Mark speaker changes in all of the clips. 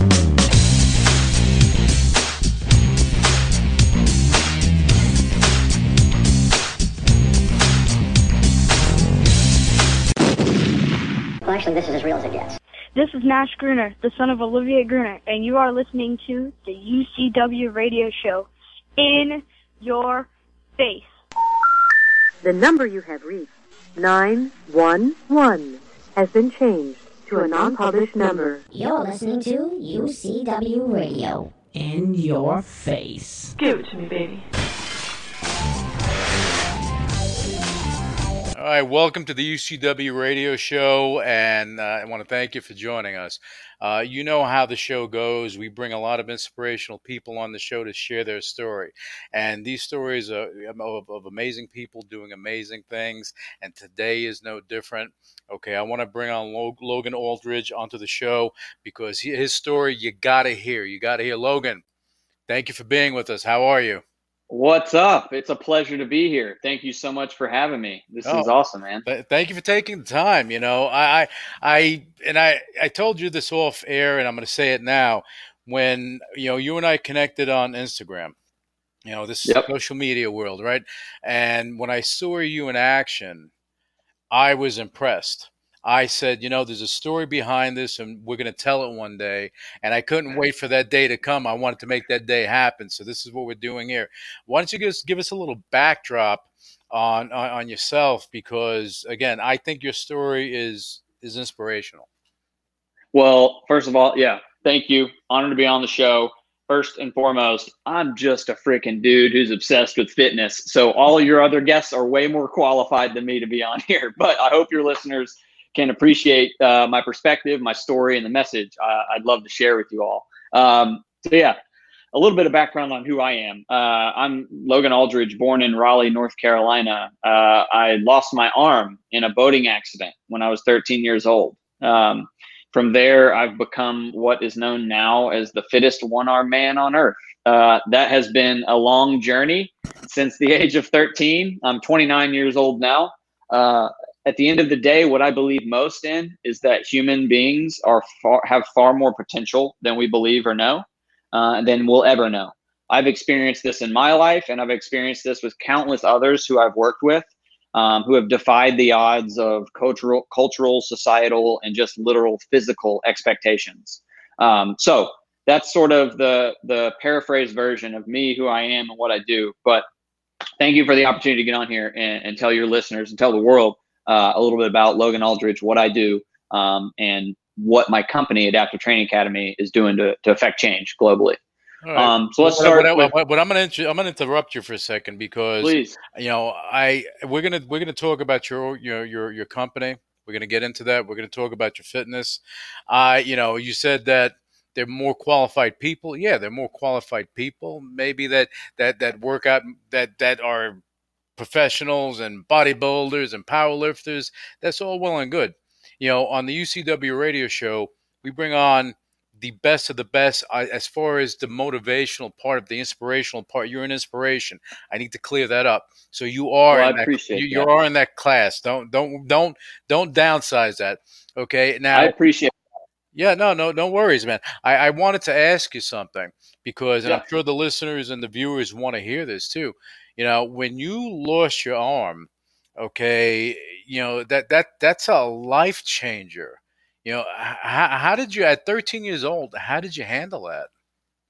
Speaker 1: Well, actually, this is as real as it gets.
Speaker 2: This is Nash Gruner, the son of Olivier Gruner, and you are listening to the UCW radio show in your face.
Speaker 3: The number you have reached, 911, has been changed to a non-published number.
Speaker 1: You're listening to UCW Radio.
Speaker 4: In your face.
Speaker 5: Give it to me, baby.
Speaker 6: All right, welcome to the UCW radio show, and uh, I want to thank you for joining us. Uh, you know how the show goes. We bring a lot of inspirational people on the show to share their story, and these stories are of, of amazing people doing amazing things. And today is no different. Okay, I want to bring on Logan Aldridge onto the show because his story you got to hear. You got to hear Logan. Thank you for being with us. How are you?
Speaker 7: What's up? It's a pleasure to be here. Thank you so much for having me. This is
Speaker 6: Oh.
Speaker 7: awesome, man.
Speaker 6: Th- Thank you for taking the time. You know, I, I, I, and I, I told you this off air, and I'm going to say it now. When you know you and I connected on Instagram, you know this
Speaker 7: Yep.
Speaker 6: social media world, right? And when I saw you in action, I was impressed. I said, you know, there's a story behind this, and we're going to tell it one day. And I couldn't wait for that day to come. I wanted to make that day happen. So this is what we're doing here. Why don't you just give us a little backdrop on, on on yourself? Because again, I think your story is is inspirational.
Speaker 7: Well, first of all, yeah, thank you. Honored to be on the show. First and foremost, I'm just a freaking dude who's obsessed with fitness. So all your other guests are way more qualified than me to be on here. But I hope your listeners can appreciate uh, my perspective, my story, and the message uh, I'd love to share with you all. Um, so yeah, a little bit of background on who I am. Uh, I'm Logan Aldridge, born in Raleigh, North Carolina. Uh, I lost my arm in a boating accident when I was 13 years old. Um, from there, I've become what is known now as the fittest one arm man on earth. Uh, that has been a long journey since the age of 13. I'm 29 years old now. Uh, at the end of the day, what I believe most in is that human beings are far, have far more potential than we believe or know, uh, than we'll ever know. I've experienced this in my life, and I've experienced this with countless others who I've worked with, um, who have defied the odds of cultural, cultural, societal, and just literal physical expectations. Um, so that's sort of the the paraphrase version of me, who I am, and what I do. But thank you for the opportunity to get on here and, and tell your listeners and tell the world uh, a little bit about Logan Aldridge, what I do, um, and what my company, Adaptive Training Academy, is doing to, to affect change globally.
Speaker 6: Right.
Speaker 7: Um, so let's start
Speaker 6: what,
Speaker 7: with,
Speaker 6: what- what I'm going to I'm going to interrupt you for a second because
Speaker 7: please.
Speaker 6: you know I we're gonna we're gonna talk about your your your your company. We're gonna get into that. We're gonna talk about your fitness. I you know you said that they're more qualified people. Yeah, they're more qualified people. Maybe that that that work out that that are professionals and bodybuilders and powerlifters. That's all well and good. You know, on the UCW radio show, we bring on the best of the best I, as far as the motivational part of the inspirational part. You're an inspiration. I need to clear that up. So you are
Speaker 7: Well, I
Speaker 6: that,
Speaker 7: appreciate
Speaker 6: you, you are in that class. Don't don't don't don't downsize that. Okay. Now
Speaker 7: I appreciate
Speaker 6: yeah, no, no, no worries, man. I, I wanted to ask you something because, and I'm sure the listeners and the viewers want to hear this too. You know, when you lost your arm, okay, you know that that that's a life changer. You know, how, how did you at 13 years old? How did you handle that?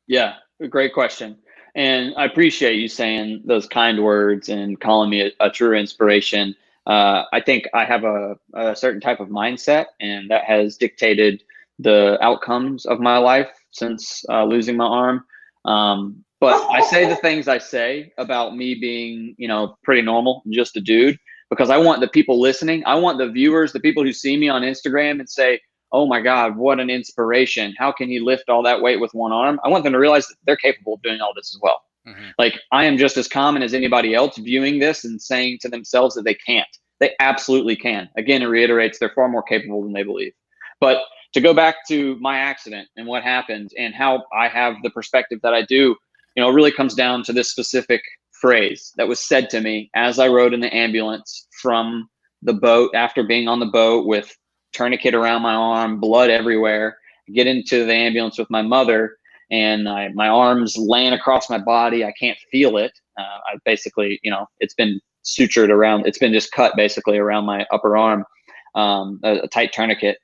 Speaker 7: Yeah, great question. And I appreciate you saying those kind words and calling me a, a true inspiration. Uh, I think I have a, a certain type of mindset, and that has dictated the outcomes of my life since uh, losing my arm. Um, but I say the things I say about me being, you know, pretty normal, just a dude, because I want the people listening, I want the viewers, the people who see me on Instagram and say, oh my God, what an inspiration. How can he lift all that weight with one arm? I want them to realize that they're capable of doing all this as well.
Speaker 6: Mhm.
Speaker 7: Like I am just as common as anybody else viewing this and saying to themselves that they can't. They absolutely can. Again, it reiterates they're far more capable than they believe. But to go back to my accident and what happened and how I have the perspective that I do, you know, it really comes down to this specific phrase that was said to me as I rode in the ambulance from the boat after being on the boat with tourniquet around my arm, blood everywhere, get into the ambulance with my mother, and I, my arms laying across my body. I can't feel it. Uh, I basically, you know, it's been sutured around. It's been just cut basically around my upper arm, um, a, a tight tourniquet,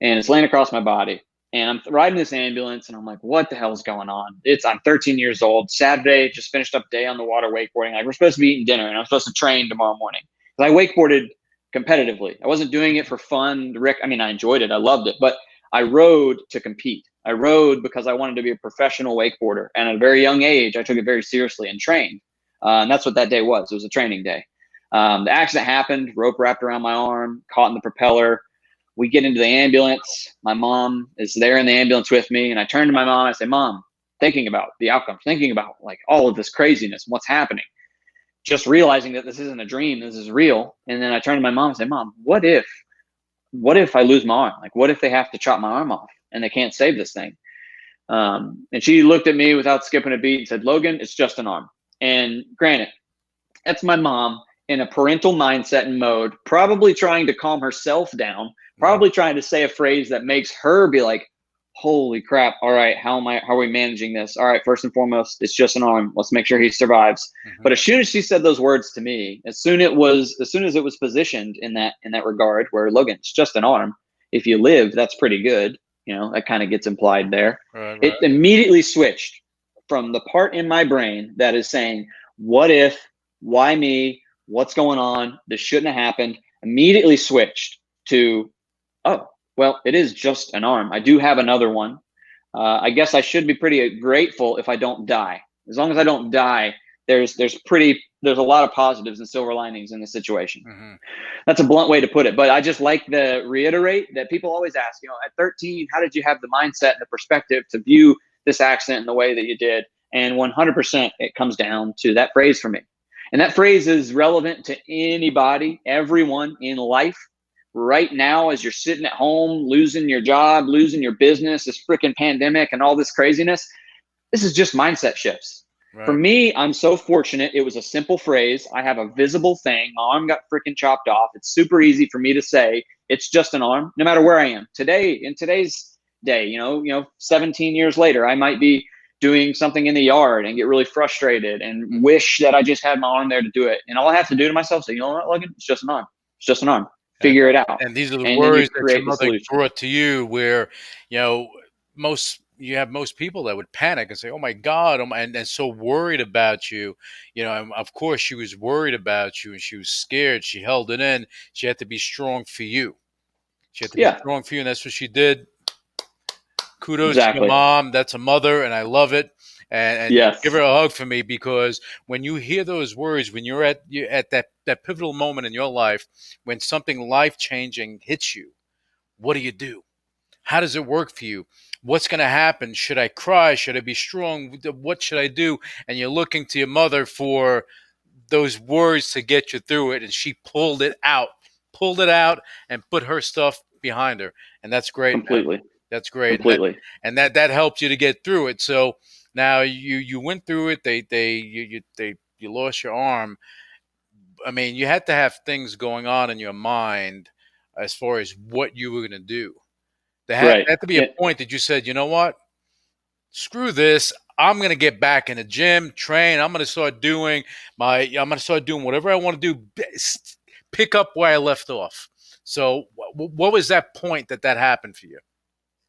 Speaker 7: and it's laying across my body. And I'm riding this ambulance, and I'm like, "What the hell's going on?" It's I'm 13 years old. Saturday, just finished up day on the water wakeboarding. Like we're supposed to be eating dinner, and I'm supposed to train tomorrow morning. Because I wakeboarded competitively. I wasn't doing it for fun. Rick, I mean, I enjoyed it. I loved it, but I rode to compete. I rode because I wanted to be a professional wakeboarder. And at a very young age, I took it very seriously and trained. Uh, and that's what that day was. It was a training day. Um, the accident happened, rope wrapped around my arm, caught in the propeller. We get into the ambulance. My mom is there in the ambulance with me. And I turn to my mom. I say, Mom, thinking about the outcome, thinking about like all of this craziness, what's happening just realizing that this isn't a dream, this is real. And then I turn to my mom and say, Mom, what if, what if I lose my arm? Like, what if they have to chop my arm off and they can't save this thing? Um, and she looked at me without skipping a beat and said, Logan, it's just an arm. And granted, that's my mom in a parental mindset and mode, probably trying to calm herself down, probably trying to say a phrase that makes her be like, holy crap. All right how am i how are we managing this? All right first and foremost it's just an arm. Let's make sure he survives. Mm-hmm. but as soon as she said those words to me as soon it was as soon as it was positioned in that in that regard where logan it's just an arm. If you live that's pretty good. You know that kind of gets implied there. Right, right. it immediately switched from the part in my brain that is saying what if? Why me? What's going on? This shouldn't have happened. Immediately switched to oh well, it is just an arm. I do have another one. Uh, I guess I should be pretty grateful if I don't die. As long as I don't die, there's there's pretty there's a lot of positives and silver linings in the situation. Mm-hmm. That's a blunt way to put it, but I just like to reiterate that people always ask, you know, at 13, how did you have the mindset and the perspective to view this accident in the way that you did? And 100% it comes down to that phrase for me. And that phrase is relevant to anybody, everyone in life right now as you're sitting at home losing your job losing your business this freaking pandemic and all this craziness this is just mindset shifts. Right. for me i'm so fortunate. It was a simple phrase. I have a visible thing. My arm got freaking chopped off. It's super easy for me to say. It's just an arm no matter where i am. Today in today's day you know you know 17 years later i might be doing something in the yard and get really frustrated and wish that i just had my arm there to do it. And all i have to do to myself say you know what Logan? it's just an arm. It's just an arm figure it out.
Speaker 6: And these are the and worries that your mother brought to you, where you know most you have most people that would panic and say, "Oh my God!" Oh my, and, and so worried about you. You know, and of course, she was worried about you and she was scared. She held it in. She had to be strong for you. She had to yeah. be strong for you, and that's what she did. Kudos exactly. to your mom. That's a mother, and I love it and, and yes. give her a hug for me because when you hear those words, when you're at you at that that pivotal moment in your life, when something life changing hits you, what do you do? How does it work for you? What's going to happen? Should I cry? Should I be strong? What should I do? And you're looking to your mother for those words to get you through it, and she pulled it out, pulled it out, and put her stuff behind her, and that's great.
Speaker 7: Completely.
Speaker 6: That's great.
Speaker 7: Completely.
Speaker 6: And that, and that that helped you to get through it. So now you you went through it. They they you, you they you lost your arm. I mean, you had to have things going on in your mind as far as what you were going to do. There had, right. had, to be a point that you said, you know what, screw this. I'm going to get back in the gym, train. I'm going to start doing my. I'm going to start doing whatever I want to do. Pick up where I left off. So, what was that point that that happened for you?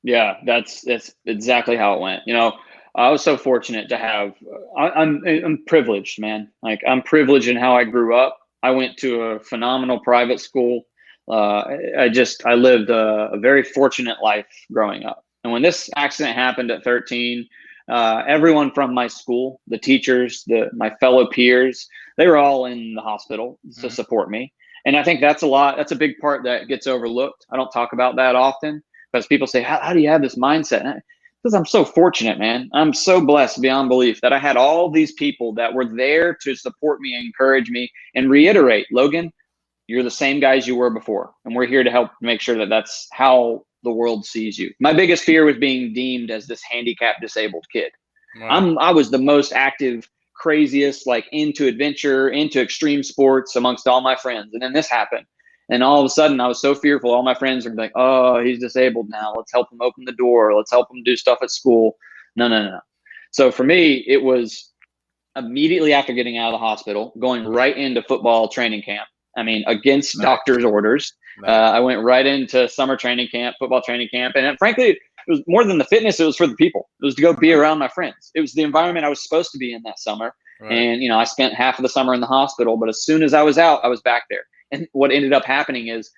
Speaker 7: Yeah, that's that's exactly how it went. You know, I was so fortunate to have. Uh, I, I'm I'm privileged, man. Like I'm privileged in how I grew up. I went to a phenomenal private school. Uh, I just I lived a, a, very fortunate life growing up. And when this accident happened at 13, uh, everyone from my school, the teachers, the my fellow peers, they were all in the hospital mm-hmm. to support me. And I think that's a lot. That's a big part that gets overlooked. I don't talk about that often because people say, "How, how do you have this mindset?" Because I'm so fortunate, man. I'm so blessed beyond belief that I had all these people that were there to support me, encourage me, and reiterate, Logan, you're the same guys you were before, and we're here to help make sure that that's how the world sees you. My biggest fear was being deemed as this handicapped, disabled kid. Wow. I'm I was the most active, craziest, like into adventure, into extreme sports amongst all my friends, and then this happened. And all of a sudden, I was so fearful. All my friends are like, "Oh, he's disabled now. Let's help him open the door. Let's help him do stuff at school." No, no, no. So for me, it was immediately after getting out of the hospital, going right into football training camp. I mean, against
Speaker 6: Nice.
Speaker 7: doctor's orders.
Speaker 6: Nice.
Speaker 7: Uh, I went right into summer training camp, football training camp, and frankly, it was more than the fitness. It was for the people. It was to go be around my friends. It was the environment I was supposed to be in that summer.
Speaker 6: Right.
Speaker 7: And you know, I spent half of the summer in the hospital, but as soon as I was out, I was back there. And what ended up happening is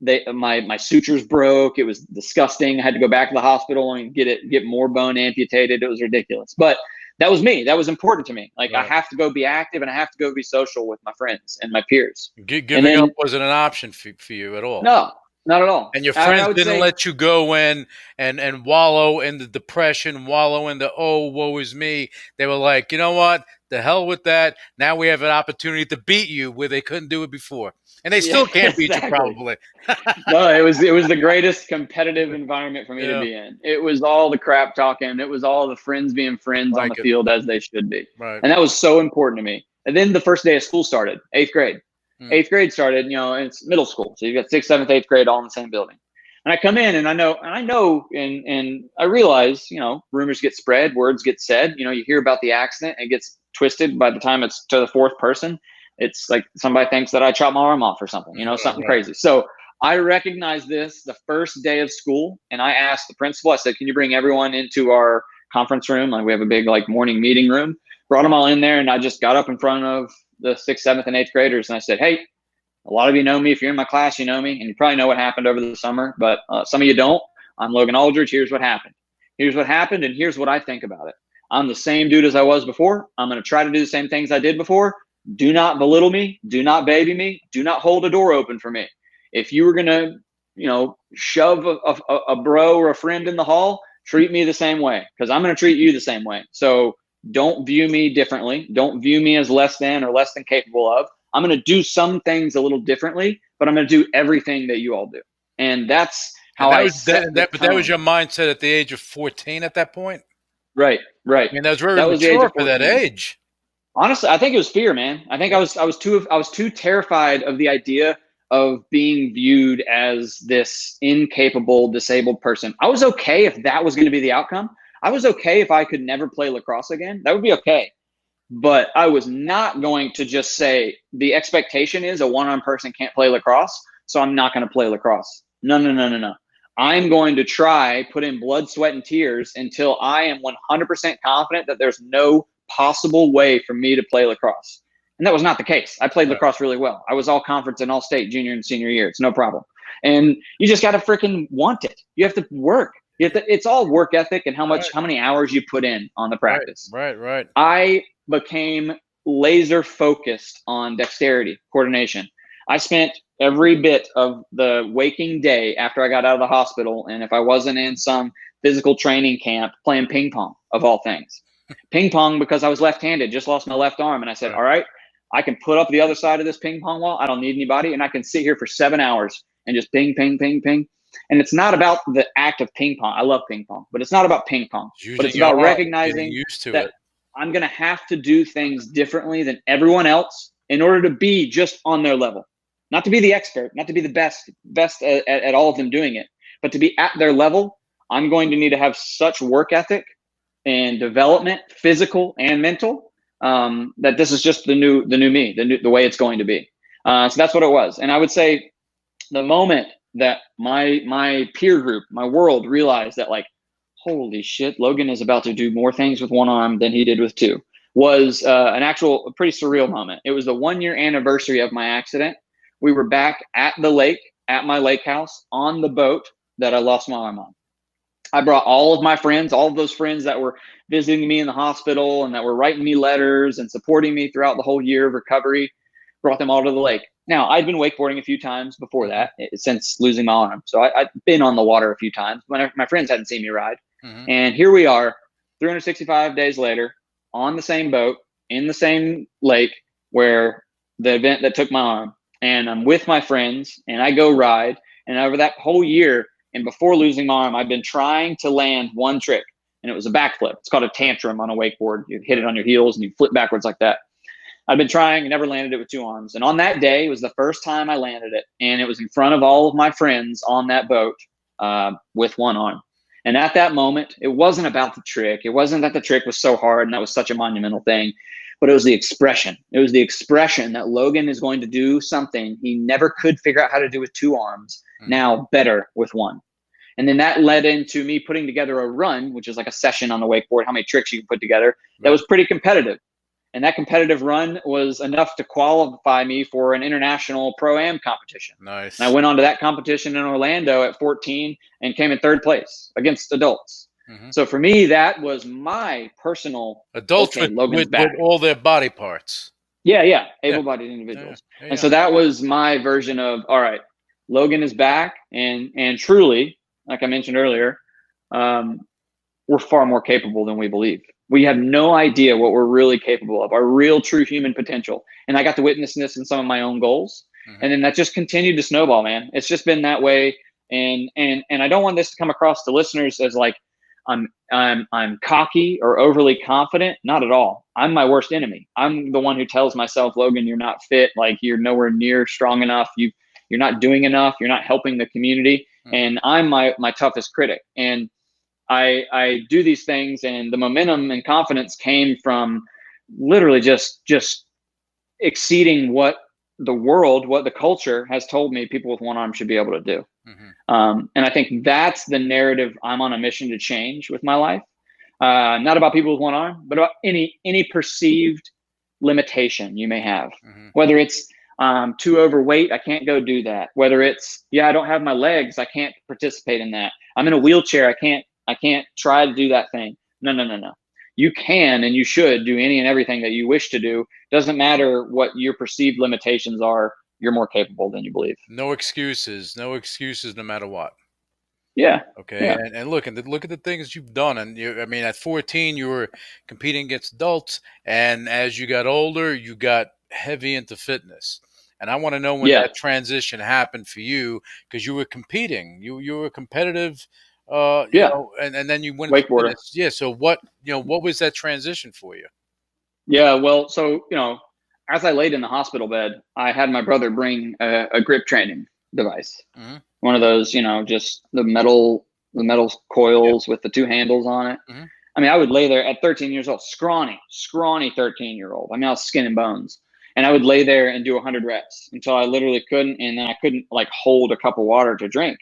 Speaker 7: they my my sutures broke. It was disgusting. I had to go back to the hospital and get it get more bone amputated. It was ridiculous. But that was me. That was important to me. Like I have to go be active and I have to go be social with my friends and my peers.
Speaker 6: Gi- giving
Speaker 7: then-
Speaker 6: up wasn't an option for, for you at all.
Speaker 7: No, not at all.
Speaker 6: And your
Speaker 7: I- I
Speaker 6: friends didn't
Speaker 7: say-
Speaker 6: let you go in and, and wallow in the depression, wallow in the, oh, woe is me. They were like, you know what? The hell with that. Now we have an opportunity to beat you where they couldn't do it before. And they still
Speaker 7: Yeah,
Speaker 6: can't beat you, probably.
Speaker 7: no, it was it was the greatest competitive environment for me
Speaker 6: Yeah.
Speaker 7: to be in. It was all the crap talking. It was all the friends being friends on the
Speaker 6: it.
Speaker 7: field as they should be,
Speaker 6: Right.
Speaker 7: and that was so important to me. And then the first day of school started, eighth grade.
Speaker 6: Hmm.
Speaker 7: Eighth grade started, you know, and it's middle school, so you've got sixth, seventh, eighth grade all in the same building. And I come in and I know, and I know, and and I realize, you know, rumors get spread, words get said. You know, you hear about the accident, it gets twisted by the time it's to the fourth person. It's like somebody thinks that I chopped my arm off or something, you know, something
Speaker 6: right.
Speaker 7: crazy. So I recognized this the first day of school, and I asked the principal. I said, "Can you bring everyone into our conference room? Like we have a big like morning meeting room." Brought them all in there, and I just got up in front of the sixth, seventh, and eighth graders, and I said, "Hey, a lot of you know me. If you're in my class, you know me, and you probably know what happened over the summer, but uh, some of you don't. I'm Logan Aldridge. Here's what happened. Here's what happened, and here's what I think about it. I'm the same dude as I was before. I'm going to try to do the same things I did before. Do not belittle me. Do not baby me. Do not hold a door open for me. If you were going to, you know, shove a, a, a bro or a friend in the hall, treat me the same way because I'm going to treat you the same way. So don't view me differently. Don't view me as less than or less than capable of. I'm going to do some things a little differently, but I'm going to do everything that you all do. And that's how
Speaker 6: And that
Speaker 7: I
Speaker 6: was that, that, but that was your mindset at the age of 14 at that point?
Speaker 7: Right, right.
Speaker 6: I mean, that was very
Speaker 7: That was
Speaker 6: mature for that age.
Speaker 7: honestly i think it was fear man. I think i was i was too i was too terrified of the idea of being viewed as this incapable disabled person. I was okay if that was going to be the outcome. I was okay if i could never play lacrosse again. That would be okay. But i was not going to just say the expectation is a one-on person can't play lacrosse so i'm not going to play lacrosse. No no no no no i'm going to try put in blood sweat and tears until i am 100% confident that there's no possible way for me to play lacrosse. And that was not the case. I played
Speaker 6: Right.
Speaker 7: lacrosse really well. I was all conference and all state junior and senior year. It's no problem. And you just got to freaking want it. You have to work. You have to, it's all work ethic and how much,
Speaker 6: Right.
Speaker 7: how many hours you put in on the practice.
Speaker 6: Right, right.
Speaker 7: I became laser focused on dexterity, coordination. I spent every bit of the waking day after I got out of the hospital, and if I wasn't in some physical training camp, playing ping pong, of all things. Ping pong because I was left handed, just lost my left arm. And I said, All right, I can put up the other side of this ping pong wall. I don't need anybody. And I can sit here for seven hours and just ping, ping, ping, ping. And it's not about the act of ping pong. I love ping pong, but it's not about ping pong. But it's about recognizing that
Speaker 6: it.
Speaker 7: I'm going to have to do things differently than everyone else in order to be just on their level. Not to be the expert, not to be the best, best at, at, all of them doing it, but to be at their level. I'm going to need to have such work ethic and development, physical and mental, um, that this is just the new, the new me, the new, the way it's going to be. Uh, so that's what it was. And I would say the moment that my, my peer group, my world realized that like, holy shit, Logan is about to do more things with one arm than he did with two was uh, an actual pretty surreal moment. It was the one year anniversary of my accident. We were back at the lake at my lake house on the boat that I lost my arm on. I brought all of my friends, all of those friends that were visiting me in the hospital and that were writing me letters and supporting me throughout the whole year of recovery, brought them all to the lake. Now, I'd been wakeboarding a few times before that eh, since losing my arm. So I, I'd been on the water a few times. My, my friends hadn't seen me ride.
Speaker 6: Mhm.
Speaker 7: And here we are, 365 days later, on the same boat in the same lake where the event that took my arm. And I'm with my friends and I go ride. And over that whole year, and before losing my arm, I've been trying to land one trick, and it was a backflip. It's called a tantrum on a wakeboard. You hit it on your heels and you flip backwards like that. I've been trying, and never landed it with two arms. And on that day it was the first time I landed it, and it was in front of all of my friends on that boat uh, with one arm. And at that moment, it wasn't about the trick. It wasn't that the trick was so hard and that was such a monumental thing, but it was the expression. It was the expression that Logan is going to do something he never could figure out how to do with two arms,
Speaker 6: Mhm.
Speaker 7: now better with one. And then that led into me putting together a run, which is like a session on the wakeboard, how many tricks you can put together. That was pretty competitive. And that competitive run was enough to qualify me for an international pro am competition.
Speaker 6: Nice.
Speaker 7: And I went on to that competition in Orlando at 14 and came in third place against adults.
Speaker 6: Mhm.
Speaker 7: So for me, that was my personal,
Speaker 6: Adults
Speaker 7: Okay,
Speaker 6: with, with, with all their body parts.
Speaker 7: yeah, yeah,
Speaker 6: Yeah.
Speaker 7: able-bodied individuals.
Speaker 6: Yeah,
Speaker 7: And so that was my version of all right, Logan is back, and and truly, like I mentioned earlier, um, we're far more capable than we believe. We have no idea what we're really capable of, our real, true human potential. And I got to witness this in some of my own goals,
Speaker 6: Mhm.
Speaker 7: and then that just continued to snowball, man. It's just been that way, and and and I don't want this to come across to listeners as like I'm I'm I'm cocky or overly confident. Not at all. I'm my worst enemy. I'm the one who tells myself, Logan, you're not fit. Like you're nowhere near strong enough. You you're not doing enough. You're not helping the community.
Speaker 6: Mhm.
Speaker 7: And I'm my my toughest critic. And I I do these things, and the momentum and confidence came from literally just just exceeding what the world, what the culture has told me people with one arm should be able to do.
Speaker 6: Mhm.
Speaker 7: Um, and I think that's the narrative I'm on a mission to change with my life. Uh, not about people with one arm, but about any any perceived limitation you may have.
Speaker 6: Mhm.
Speaker 7: Whether it's um, too overweight, I can't go do that. Whether it's yeah, I don't have my legs, I can't participate in that. I'm in a wheelchair, I can't I can't try to do that thing. No, no, no, no. You can and you should do any and everything that you wish to do. Doesn't matter what your perceived limitations are. You're more capable than you believe.
Speaker 6: No excuses. No excuses, no matter what.
Speaker 7: Yeah.
Speaker 6: Okay,
Speaker 7: Yeah.
Speaker 6: and, and look and look at the things you've done, and you. I mean, at 14, you were competing against adults, and as you got older, you got heavy into fitness. And I want to know when
Speaker 7: Yeah.
Speaker 6: that transition happened for you, because you were competing, you you were competitive, uh, you
Speaker 7: Yeah.
Speaker 6: know, and, and then you went
Speaker 7: Wakeboarder.
Speaker 6: Yeah. So what you know, what was that transition for you?
Speaker 7: Yeah, well, so you know, as I laid in the hospital bed, I had my brother bring a, a grip training device,
Speaker 6: Mhm.
Speaker 7: one of those, you know, just the metal, the metal coils with the two handles on it.
Speaker 6: Mhm.
Speaker 7: I mean, I would lay there at 13 years old, scrawny, scrawny 13 year old. I mean, I was skin and bones, and I would lay there and do 100 reps until I literally couldn't, and then I couldn't like hold a cup of water to drink.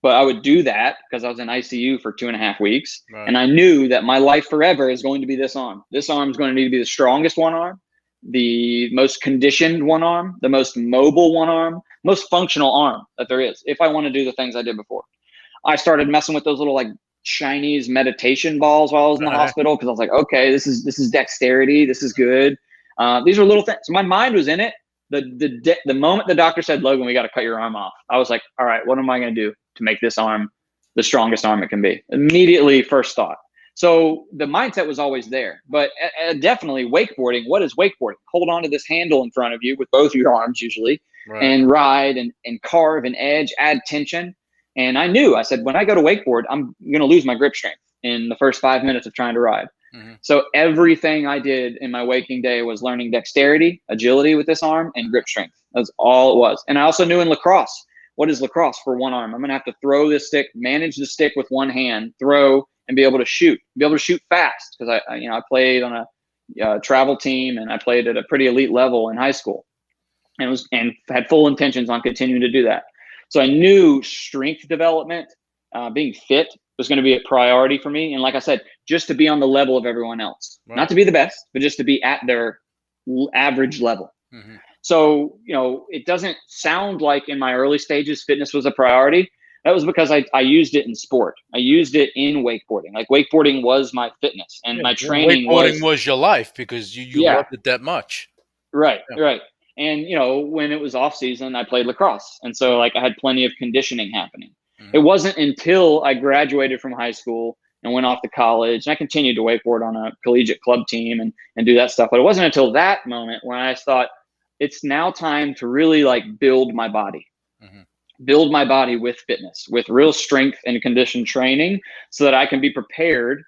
Speaker 7: But I would do that because I was in ICU for two and a half weeks.
Speaker 6: Right.
Speaker 7: And I knew that my life forever is going to be this arm. This arm is going to need to be the strongest one arm, the most conditioned one arm, the most mobile one arm, most functional arm that there is if I want to do the things I did before. I started messing with those little like Chinese meditation balls while I was in the
Speaker 6: Uh-huh.
Speaker 7: hospital because I was like, okay, this is this is dexterity, this is good. Uh, these are little things. My mind was in it. The the the moment the doctor said, Logan, we got to cut your arm off, I was like, all right, what am I going to do to make this arm the strongest arm it can be? Immediately, first thought. So the mindset was always there, but uh, uh, definitely wakeboarding. What is wakeboarding? Hold on to this handle in front of you with both your arms, usually,
Speaker 6: Right.
Speaker 7: and ride and, and carve and edge, add tension. And I knew, I said, when I go to wakeboard, I'm going to lose my grip strength in the first five minutes of trying to ride.
Speaker 6: Mhm.
Speaker 7: So everything I did in my waking day was learning dexterity, agility with this arm, and grip strength. That's all it was. And I also knew in lacrosse, what is lacrosse for one arm? I'm going to have to throw this stick, manage the stick with one hand, throw, and be able to shoot, be able to shoot fast. Because I, I, you know, I played on a uh, travel team and I played at a pretty elite level in high school, and was and had full intentions on continuing to do that. So I knew strength development, uh, being fit was going to be a priority for me. And like I said, just to be on the level of everyone else,
Speaker 6: Right.
Speaker 7: not to be the best, but just to be at their average level.
Speaker 6: Mhm.
Speaker 7: So, you know, it doesn't sound like in my early stages fitness was a priority. That was because I, I used it in sport. I used it in wakeboarding. Like wakeboarding was my fitness and my training
Speaker 6: wakeboarding
Speaker 7: was,
Speaker 6: was your life because you, you
Speaker 7: Yeah.
Speaker 6: loved it that much.
Speaker 7: right,
Speaker 6: Yeah.
Speaker 7: right. And you know, when it was off season, I played lacrosse. And so like I had plenty of conditioning happening.
Speaker 6: Mhm.
Speaker 7: It wasn't until I graduated from high school and went off to college and I continued to wakeboard on a collegiate club team and, and do that stuff. But it wasn't until that moment when I thought it's now time to really like build my body.
Speaker 6: Mhm.
Speaker 7: Build my body with fitness, with real strength and condition training so that I can be prepared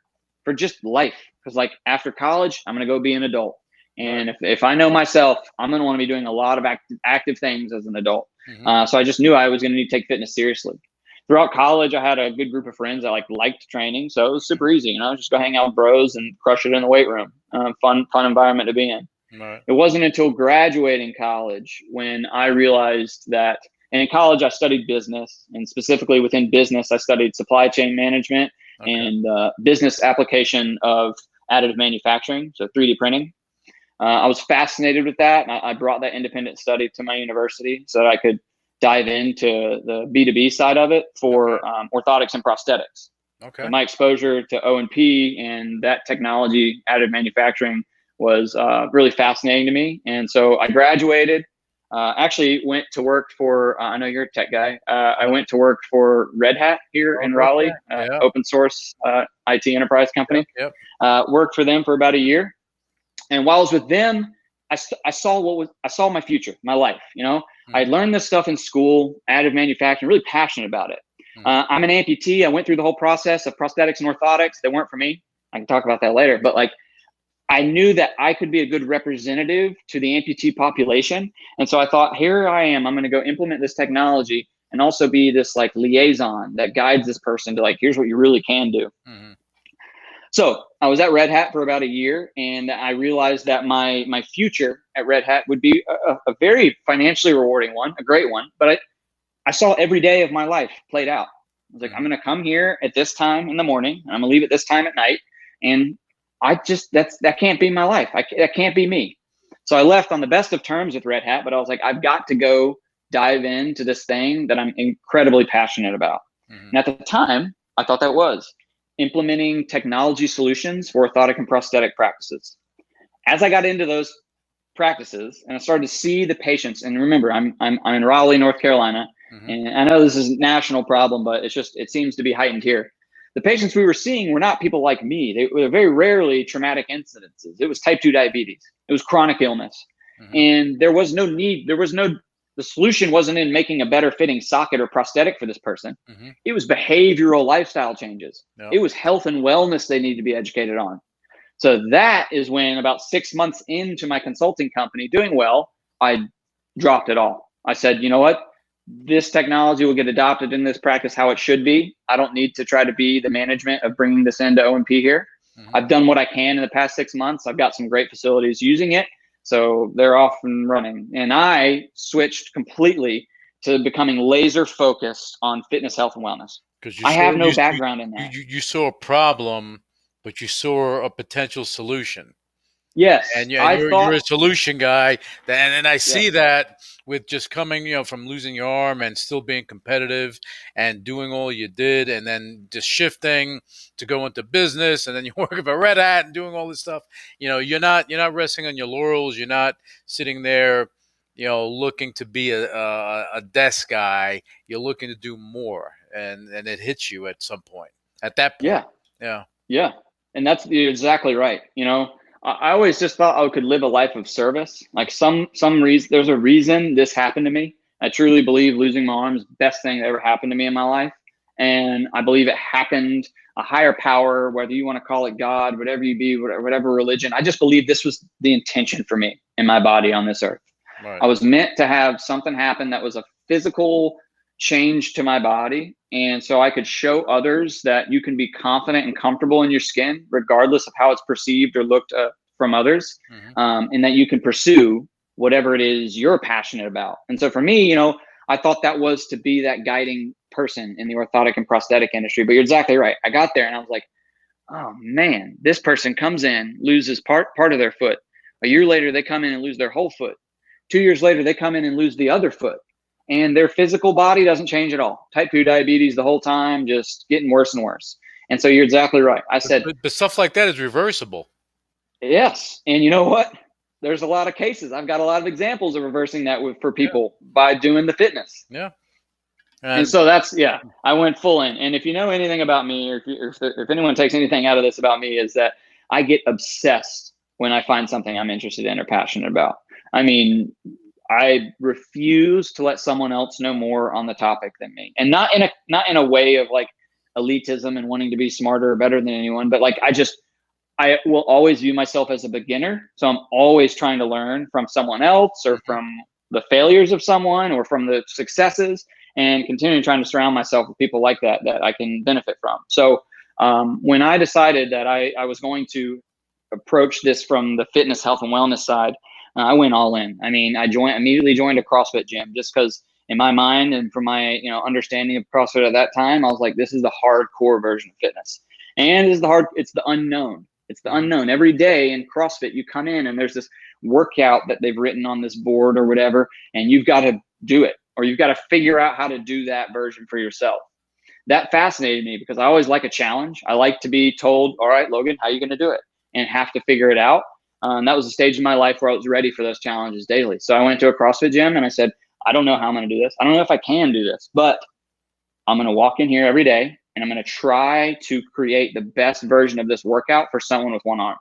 Speaker 7: for just life. Because like after college, I'm gonna go be an adult. And if, if I know myself, I'm going to want to be doing a lot of active, active things as an adult.
Speaker 6: Mhm.
Speaker 7: Uh, so I just knew I was going to need to take fitness seriously. Throughout college, I had a good group of friends that like liked training, so it was super easy. You know, just go hang out with bros and crush it in the weight room. Uh, fun, fun environment to be in.
Speaker 6: Right.
Speaker 7: It wasn't until graduating college when I realized that. And in college, I studied business, and specifically within business, I studied supply chain management
Speaker 6: Okay.
Speaker 7: and uh, business application of additive manufacturing, so 3D printing. Uh, I was fascinated with that. And I, I brought that independent study to my university so that I could dive into the B2B side of it for um, orthotics and prosthetics.
Speaker 6: okay.
Speaker 7: My exposure to O and P and that technology, additive manufacturing, was uh, really fascinating to me. And so I graduated. Uh, actually, went to work for. Uh, I know you're a tech guy. Uh, I went to work for Red Hat here
Speaker 6: Oh,
Speaker 7: in Raleigh, uh,
Speaker 6: yeah.
Speaker 7: open source uh, IT enterprise company.
Speaker 6: Yep.
Speaker 7: Uh, worked for them for about a year, and while I was with them, I, st- I saw what was I saw my future, my life. You know, I learned this stuff in school, additive manufacturing, really passionate about it.
Speaker 6: Mhm.
Speaker 7: Uh, I'm an amputee. I went through the whole process of prosthetics and orthotics. They weren't for me. I can talk about that later. But like, I knew that I could be a good representative to the amputee population. And so I thought, here I am. I'm going to go implement this technology and also be this like liaison that guides this person to like, here's what you really can do.
Speaker 6: Mhm.
Speaker 7: So I was at Red Hat for about a year, and I realized that my my future at Red Hat would be a, a very financially rewarding one, a great one. But I, I saw every day of my life played out. I was like, I'm going to come here at this time in the morning, and I'm going to leave at this time at night, and I just that's that can't be my life. I, that can't be me. So I left on the best of terms with Red Hat, but I was like, I've got to go dive into this thing that I'm incredibly passionate about.
Speaker 6: Mhm.
Speaker 7: And at the time, I thought that was implementing technology solutions for orthotic and prosthetic practices. As I got into those practices and I started to see the patients, and remember, I'm I'm, I'm in Raleigh, North Carolina,
Speaker 6: Mhm.
Speaker 7: and I know this is a national problem, but it's just it seems to be heightened here. The patients we were seeing were not people like me. They were very rarely traumatic incidences. It was type 2 diabetes. It was chronic illness.
Speaker 6: Mhm.
Speaker 7: And there was no need, there was no the solution wasn't in making a better fitting socket or prosthetic for this person.
Speaker 6: Mhm.
Speaker 7: It was behavioral lifestyle changes.
Speaker 6: Yep.
Speaker 7: It was health and wellness they need to be educated on. So that is when about six months into my consulting company doing well, I dropped it all. I said, you know what? This technology will get adopted in this practice how it should be. I don't need to try to be the management of bringing this into O and P here.
Speaker 6: Mhm.
Speaker 7: I've done what I can in the past six months. I've got some great facilities using it. So they're off and running. And I switched completely to becoming laser focused on fitness, health, and wellness.
Speaker 6: Because
Speaker 7: I have no
Speaker 6: you- you-
Speaker 7: background in that.
Speaker 6: you, you saw a problem, but you saw a potential solution.
Speaker 7: Yes.
Speaker 6: and you're,
Speaker 7: I
Speaker 6: you're,
Speaker 7: thought,
Speaker 6: you're a solution guy. And, and I see that with just coming, you know, from losing your arm and still being competitive and doing all you did, and then just shifting to go into business, and then you're working for Red Hat and doing all this stuff. You know, you're not you're not resting on your laurels. You're not sitting there, you know, looking to be a, a, a desk guy. You're looking to do more, and and it hits you at some point. At that point,
Speaker 7: yeah.
Speaker 6: yeah,
Speaker 7: Yeah, and that's you're exactly right. You know, I, always just thought I could live a life of service. Like some some reason, there's a reason this happened to me. I truly believe losing my arm is the best thing that ever happened to me in my life, and I believe it happened. A higher power, whether you want to call it God, whatever you be, whatever, whatever religion. I just believe this was the intention for me in my body on this earth.
Speaker 6: right.
Speaker 7: I was meant to have something happen that was a physical change to my body. And so I could show others that you can be confident and comfortable in your skin, regardless of how it's perceived or looked uh, from others,
Speaker 6: Mhm.
Speaker 7: um, and that you can pursue whatever it is you're passionate about. And so for me, you know, I thought that was to be that guiding person in the orthotic and prosthetic industry. But you're exactly right. I got there and I was like, oh man, this person comes in, loses part part of their foot. A year later, they come in and lose their whole foot. Two years later, they come in and lose the other foot. And their physical body doesn't change at all. Type 2 diabetes the whole time, just getting worse and worse. And so you're exactly right. I said,
Speaker 6: but, but stuff like that is reversible.
Speaker 7: Yes, and you know what? There's a lot of cases. I've got a lot of examples of reversing that with, for people by doing the fitness.
Speaker 6: Yeah.
Speaker 7: And so that's yeah, I went full in. And if you know anything about me, or if, you, or if, if anyone takes anything out of this about me, is that I get obsessed when I find something I'm interested in or passionate about. I mean, I refuse to let someone else know more on the topic than me, and not in a not in a way of like elitism and wanting to be smarter or better than anyone, but like I just I will always view myself as a beginner. So I'm always trying to learn from someone else or from the failures of someone or from the successes and continuing trying to surround myself with people like that that I can benefit from. So um, when I decided that I, I was going to approach this from the fitness, health, and wellness side, Uh, I went all in. I mean, I joined immediately joined a CrossFit gym just because in my mind and from my you know understanding of CrossFit at that time, I was like, this is the hardcore version of fitness, and this is the hard. It's the unknown. It's the unknown. Every day in CrossFit, you come in and there's this workout that they've written on this board or whatever, and you've got to do it or you've got to figure out how to do that version for yourself. That fascinated me because I always like a challenge. I like to be told, all right, Logan, how are you going to do it? And have to figure it out. Um, that was a stage in my life where I was ready for those challenges daily. So I went to a CrossFit gym and I said, I don't know how I'm going to do this. I don't know if I can do this, but I'm going to walk in here every day and I'm going to try to create the best version of this workout for someone with one arm.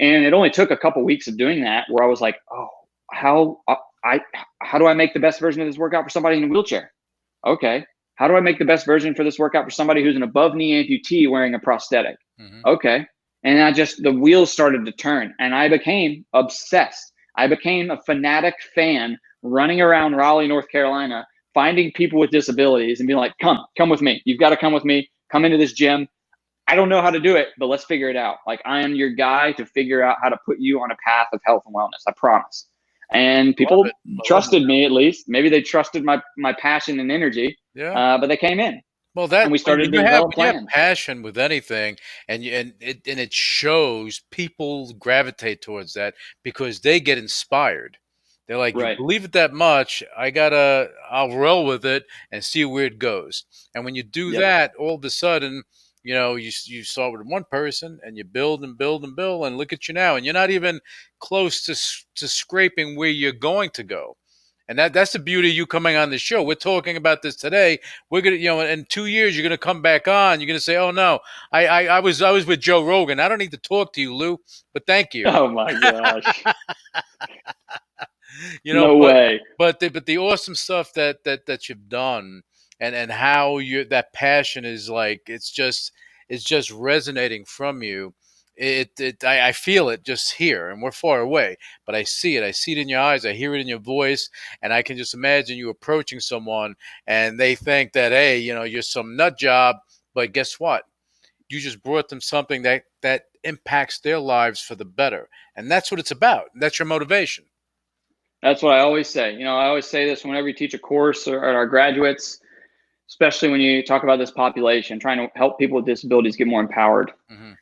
Speaker 7: And it only took a couple weeks of doing that where I was like, oh, how uh, I how do I make the best version of this workout for somebody in a wheelchair? Okay. How do I make the best version for this workout for somebody who's an above knee amputee wearing a prosthetic? Mm-hmm. Okay. And I just the wheels started to turn and I became obsessed. I became a fanatic fan running around Raleigh, North Carolina, finding people with disabilities and being like, come, come with me. You've got to come with me. Come into this gym. I don't know how to do it, but let's figure it out. Like I am your guy to figure out how to put you on a path of health and wellness. I promise. And people trusted me at least. Maybe they trusted my my passion and energy.
Speaker 6: Yeah.
Speaker 7: Uh, but they came in.
Speaker 6: Well, that
Speaker 7: and we started to
Speaker 6: you have, you have passion with anything, and and it and it shows. People gravitate towards that because they get inspired. They're like,
Speaker 7: Right.
Speaker 6: you believe it that much, I gotta, I'll roll with it and see where it goes. And when you do
Speaker 7: Yep.
Speaker 6: that, all of a sudden, you know, you you start with one person and you build and build and build, and look at you now, and you're not even close to to scraping where you're going to go. And that that's the beauty of you coming on the show. We're talking about this today. We're gonna, you know, in two years you're gonna come back on. You're gonna say, "Oh no, I, I, I was I was with Joe Rogan. I don't need to talk to you, Lou, but thank you."
Speaker 7: Oh my gosh.
Speaker 6: You know,
Speaker 7: no
Speaker 6: but,
Speaker 7: way.
Speaker 6: but the but the awesome stuff that that that you've done and and how you that passion is like it's just it's just resonating from you it, it I, I feel it just here and we're far away but i see it i see it in your eyes i hear it in your voice and i can just imagine you approaching someone and they think that hey you know you're some nut job but guess what you just brought them something that that impacts their lives for the better and that's what it's about that's your motivation
Speaker 7: That's what I always say. You know, I always say this whenever you teach a course or, or our graduates, especially when you talk about this population, trying to help people with disabilities get more empowered.
Speaker 6: Mhm.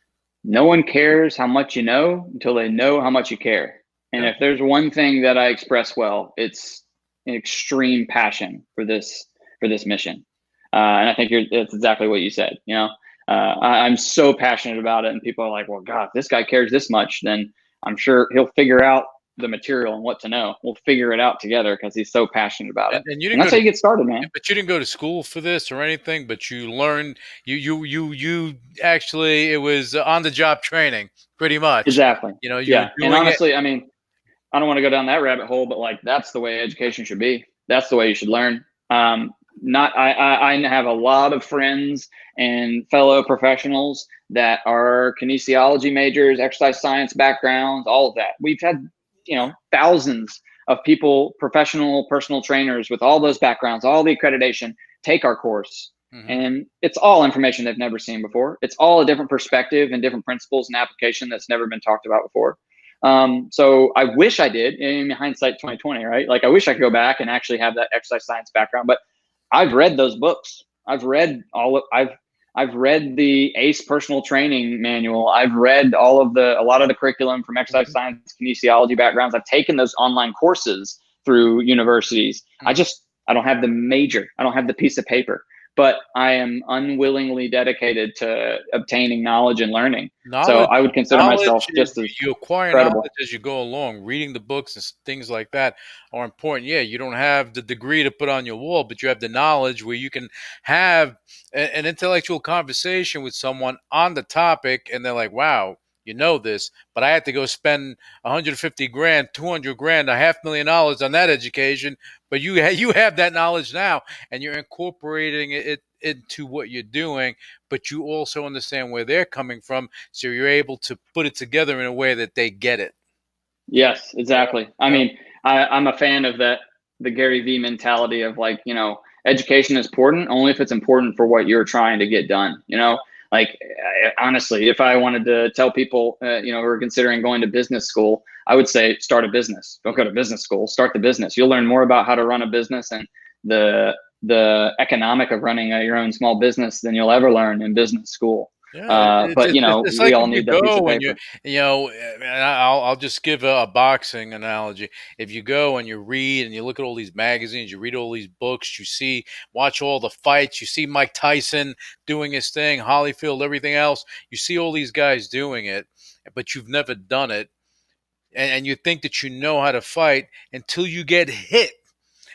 Speaker 7: No one cares how much you know until they know how much you care. And
Speaker 6: Yeah.
Speaker 7: if there's one thing that I express well, it's an extreme passion for this for this mission. Uh, and I think you're, that's exactly what you said. You know, uh, I, I'm so passionate about it, and people are like, "Well, God, if this guy cares this much, then I'm sure he'll figure out the material and what to know. We'll figure it out together because he's so passionate about it."
Speaker 6: and, and you didn't
Speaker 7: that's
Speaker 6: go
Speaker 7: how
Speaker 6: to
Speaker 7: you get started, man.
Speaker 6: but you didn't go to school for this or anything but you learned you you you you actually it was on the job training pretty much
Speaker 7: Exactly.
Speaker 6: you know you
Speaker 7: Yeah. And
Speaker 6: doing it-
Speaker 7: honestly, I mean, I don't want to go down that rabbit hole, but like that's the way education should be. That's the way you should learn. Um, not I, I I have a lot of friends and fellow professionals that are kinesiology majors, exercise science backgrounds, all of that. We've had, you know, thousands of people, professional personal trainers with all those backgrounds, all the accreditation, take our course.
Speaker 6: Mhm.
Speaker 7: And it's all information they've never seen before. It's all a different perspective and different principles and application that's never been talked about before. Um, so I wish I did in hindsight 2020, right? Like I wish I could go back and actually have that exercise science background, but I've read those books. I've read all of, I've, I've read the ACE personal training manual. I've read all of the, a lot of the curriculum from exercise mm-hmm. science, kinesiology backgrounds. I've taken those online courses through universities. I mm-hmm. just, I don't have the major. I don't have the piece of paper, but I am unwillingly dedicated to obtaining knowledge and learning.
Speaker 6: knowledge,
Speaker 7: so I would consider myself just as
Speaker 6: you acquire
Speaker 7: incredible.
Speaker 6: knowledge as you go along reading the books and things like that are important yeah you don't have the degree to put on your wall but you have the knowledge where you can have a- an intellectual conversation with someone on the topic and they're like wow you know this, but I had to go spend 150 grand, 200 grand, a half million dollars on that education. But you ha- you have that knowledge now, and you're incorporating it into what you're doing. But you also understand where they're coming from, so you're able to put it together in a way that they get it.
Speaker 7: Yes, exactly. I mean, I, I'm a fan of that the Gary Vee mentality of like, you know, education is important only if it's important for what you're trying to get done. You know, like honestly, if I wanted to tell people, uh, you know, who are considering going to business school, I would say start a business. Don't go to business school. Start the business. You'll learn more about how to run a business and the the economic of running a, your own small business than you'll ever learn in business school. Yeah, uh, but you know, we
Speaker 6: like
Speaker 7: all need that piece of paper.
Speaker 6: You, you know, I'll, I'll just give a, a, boxing analogy. If you go and you read and you look at all these magazines, you read all these books, you see, watch all the fights, you see Mike Tyson doing his thing, Holyfield, everything else. You see all these guys doing it, but you've never done it, and, and you think that you know how to fight until you get hit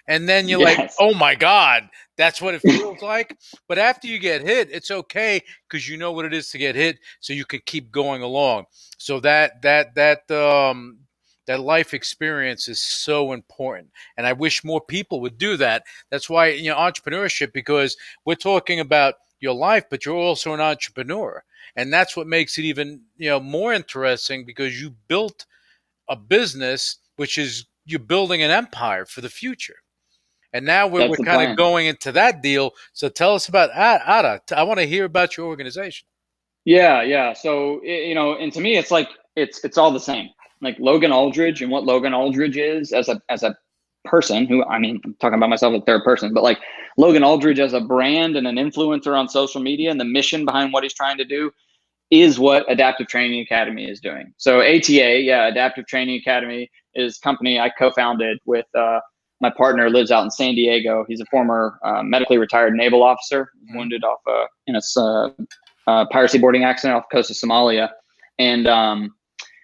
Speaker 6: and then you're yes. like, "Oh my god, that's what it feels like." But after you get hit, it's okay because you know what it is to get hit, so you can keep going along. So that that that um that life experience is so important and i wish more people would do that that's why you know entrepreneurship because we're talking about your life but you're also an entrepreneur and that's what makes it even you know more interesting because you built a business which is you're building an empire for the future and now we're, we're kind of going into that deal. So tell us about ATA. I want to hear about your organization.
Speaker 7: Yeah, yeah. So you know, and to me, it's like it's it's all the same. Like Logan Aldridge and what Logan Aldridge is as a as a person who I mean, I'm talking about myself as third person, but like Logan Aldridge as a brand and an influencer on social media and the mission behind what he's trying to do is what Adaptive Training Academy is doing. So ATA, yeah, Adaptive Training Academy is company I co-founded with uh, my partner lives out in San Diego. He's a former uh, medically retired naval officer, mm-hmm. wounded off a in a uh, uh, piracy boarding accident off the coast of Somalia, and um,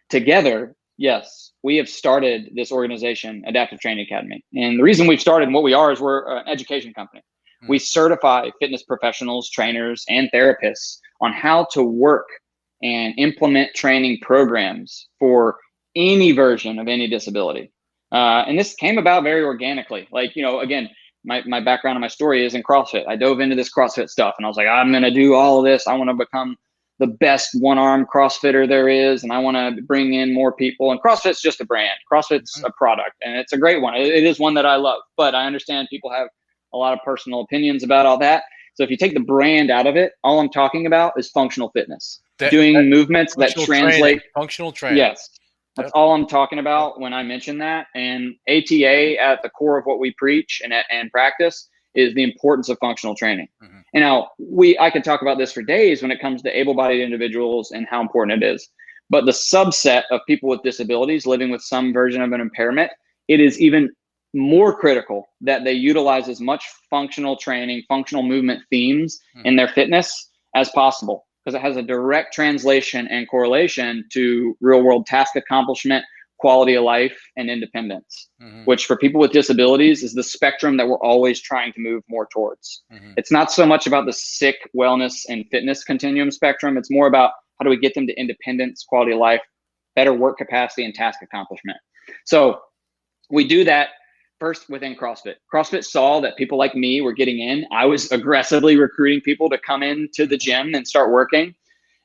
Speaker 7: together, yes, we have started this organization, Adaptive Training Academy. And the reason we've started and what we are is we're an education company. Mm-hmm. We certify fitness professionals, trainers, and therapists on how to work and implement training programs for any version of any disability. Uh, and this came about very organically. Like, you know, again, my, my background and my story is in CrossFit. I dove into this CrossFit stuff and I was like, I'm going to do all of this. I want to become the best one arm CrossFitter there is. And I want to bring in more people. And CrossFit's just a brand, CrossFit's mm-hmm. a product, and it's a great one. It, it is one that I love, but I understand people have a lot of personal opinions about all that. So if you take the brand out of it, all I'm talking about is functional fitness, that, doing that movements that translate
Speaker 6: training, functional training.
Speaker 7: Yes, that's all I'm talking about when I mention that. And ATA at the core of what we preach and, and practice is the importance of functional training. Mm-hmm. And now we I could talk about this for days when it comes to able-bodied individuals and how important it is. But the subset of people with disabilities living with some version of an impairment, it is even more critical that they utilize as much functional training, functional movement themes mm-hmm. in their fitness as possible because it has a direct translation and correlation to real world task accomplishment, quality of life, and independence, mm-hmm. which for people with disabilities is the spectrum that we're always trying to move more towards. Mm-hmm. It's not so much about the sick, wellness, and fitness continuum spectrum. It's more about how do we get them to independence, quality of life, better work capacity, and task accomplishment. So we do that first within CrossFit. CrossFit saw that people like me were getting in. I was aggressively recruiting people to come into the gym and start working.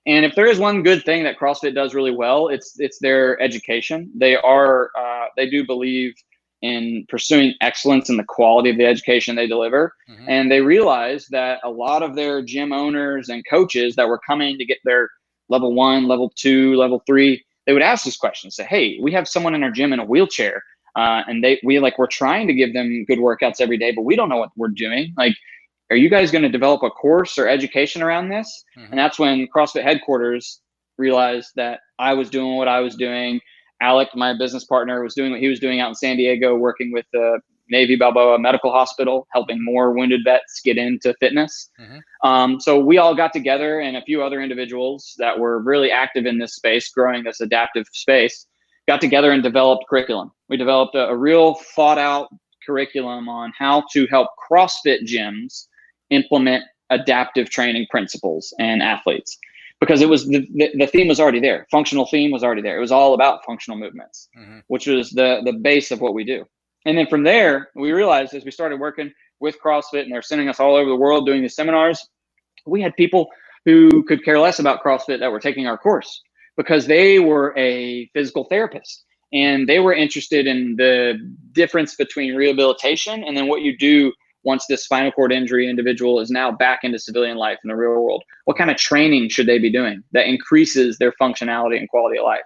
Speaker 7: And if there is one good thing that CrossFit does really well, it's it's their education. They are uh, they do believe in pursuing excellence in the quality of the education they deliver. Mm-hmm. And they realized that a lot of their gym owners and coaches that were coming to get their level one, level two, level three, they would ask this question, say, Hey, we have someone in our gym in a wheelchair uh, and they we like we're trying to give them good workouts every day, but we don't know what we're doing. Like, are you guys going to develop a course or education around this? Mm-hmm. And that's when CrossFit headquarters realized that I was doing what I was doing. Alec, my business partner, was doing what he was doing out in San Diego, working with the Navy Balboa Medical Hospital, helping more wounded vets get into fitness. Mm-hmm. Um, so we all got together and a few other individuals that were really active in this space, growing this adaptive space, got together and developed curriculum. We developed a, a real thought out curriculum on how to help CrossFit gyms implement adaptive training principles and athletes. because it was the, the, the theme was already there. Functional theme was already there. It was all about functional movements,
Speaker 6: hmm
Speaker 7: which was the the base of what we do. And then from there, we realized as we started working with CrossFit and they're sending us all over the world doing these seminars, we had people who could care less about CrossFit that were taking our course because they were a physical therapist and they were interested in the difference between rehabilitation and then what you do once this spinal cord injury individual is now back into civilian life in the real world. What kind of training should they be doing that increases their functionality and quality of life?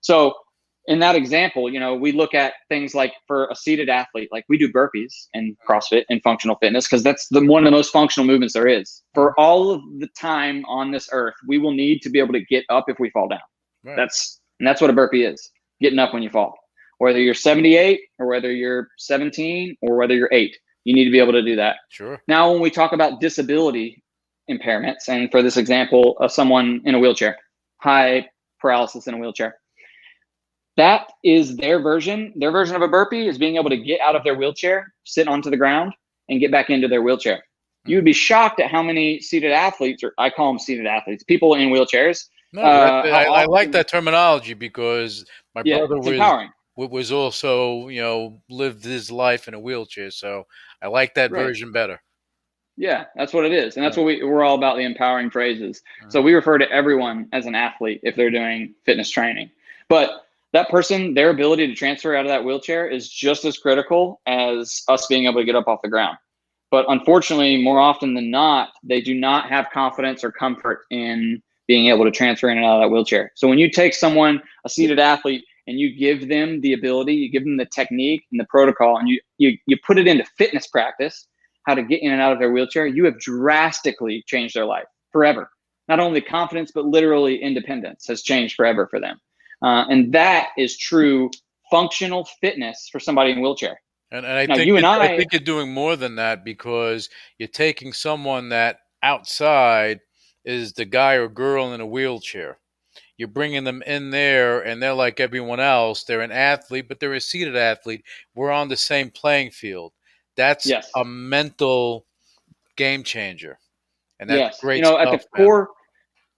Speaker 7: So in that example, you know, we look at things like for a seated athlete, like we do burpees in CrossFit and functional fitness because that's the one of the most functional movements there is. For all of the time on this earth, we will need to be able to get up if we fall down.
Speaker 6: Right.
Speaker 7: That's and that's what a burpee is. Getting up when you fall. Whether you're 78 or whether you're 17 or whether you're 8, you need to be able to do that.
Speaker 6: sure.
Speaker 7: Now, when we talk about disability impairments, and for this example of someone in a wheelchair, high paralysis in a wheelchair, that is their version. Their version of a burpee is being able to get out of their wheelchair, sit onto the ground, and get back into their wheelchair. You would be shocked at how many seated athletes, or I call them seated athletes, people in wheelchairs.
Speaker 6: No,
Speaker 7: Uh,
Speaker 6: I, I like that terminology because my
Speaker 7: Yeah,
Speaker 6: brother was
Speaker 7: empowering.
Speaker 6: was also you know lived his life in a wheelchair, so I like that
Speaker 7: Right.
Speaker 6: version better.
Speaker 7: Yeah, that's what it is. And that's what we, we're all about the empowering phrases. So we refer to everyone as an athlete if they're doing fitness training. But that person, their ability to transfer out of that wheelchair is just as critical as us being able to get up off the ground. But unfortunately, more often than not, they do not have confidence or comfort in being able to transfer in and out of that wheelchair. So when you take someone, a seated athlete, and you give them the ability, you give them the technique and the protocol, and you you you put it into fitness practice, how to get in and out of their wheelchair, you have drastically changed their life forever. Not only confidence, but literally independence has changed forever for them. Uh, and that is true functional fitness for somebody in wheelchair.
Speaker 6: And, and I
Speaker 7: Now,
Speaker 6: think
Speaker 7: you and
Speaker 6: you're-
Speaker 7: I-
Speaker 6: think you're doing more than that because you're taking someone that outside is the guy or girl in a wheelchair. You're bringing them in there, and they're like everyone else. They're an athlete, but they're a seated athlete. We're on the same playing field. That's
Speaker 7: Yes.
Speaker 6: a mental game changer, and that's
Speaker 7: yes.
Speaker 6: great.
Speaker 7: you know, at the
Speaker 6: man.
Speaker 7: core,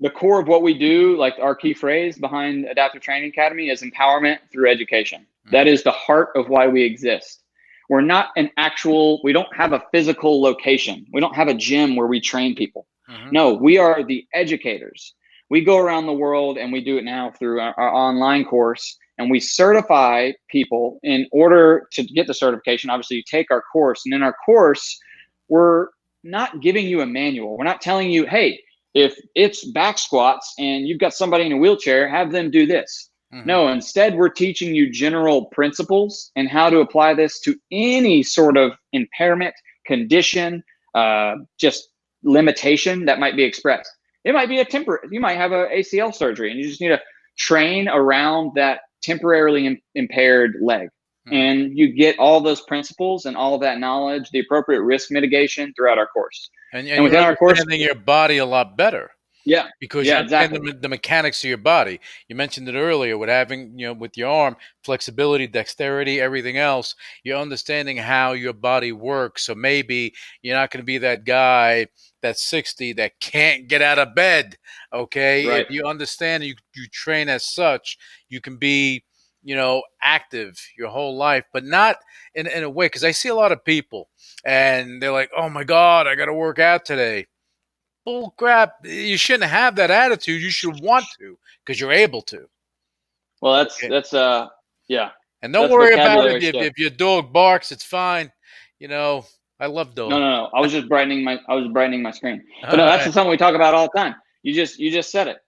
Speaker 7: the core of what we do, like our key phrase behind Adaptive Training Academy is empowerment through education.
Speaker 6: Mm-hmm.
Speaker 7: That is the heart of why we exist. We're not an actual, we don't have a physical location. We don't have a gym where we train people.
Speaker 6: Mhm.
Speaker 7: No, we are the educators. We go around the world and we do it now through our, our online course and we certify people in order to get the certification. Obviously, you take our course, and in our course, we're not giving you a manual. We're not telling you, hey, if it's back squats and you've got somebody in a wheelchair, have them do this.
Speaker 6: Mhm.
Speaker 7: No, instead, we're teaching you general principles and how to apply this to any sort of impairment, condition, uh, just limitation that might be expressed. It might be a temporary, you might have a ACL surgery and you just need to train around that temporarily im- impaired leg.
Speaker 6: Hmm.
Speaker 7: And you get all those principles and all of that knowledge, the appropriate risk mitigation throughout our course.
Speaker 6: and,
Speaker 7: and
Speaker 6: and
Speaker 7: within our course-
Speaker 6: your body a lot better.
Speaker 7: Yeah.
Speaker 6: because
Speaker 7: Yeah,
Speaker 6: you
Speaker 7: exactly.
Speaker 6: the, the mechanics of your body. You mentioned it earlier with having, you know, with your arm, flexibility, dexterity, everything else. You're understanding how your body works. So maybe you're not going to be that guy that's 60 that can't get out of bed. Okay.
Speaker 7: Right.
Speaker 6: If you understand you, you train as such, you can be, you know, active your whole life, but not in, in a way. Cause I see a lot of people and they're like, oh my God, I got to work out today bull crap. You shouldn't have that attitude. You should want to because you're able to.
Speaker 7: Well, that's,
Speaker 6: Okay.
Speaker 7: that's, uh, yeah.
Speaker 6: And don't
Speaker 7: That's
Speaker 6: worry about it. If, if your dog barks, it's fine. You know, I love dogs.
Speaker 7: No, no, no. I was just brightening my, I was brightening my screen. But no, that's
Speaker 6: Alright.
Speaker 7: something we talk about all the time. You just you just said it.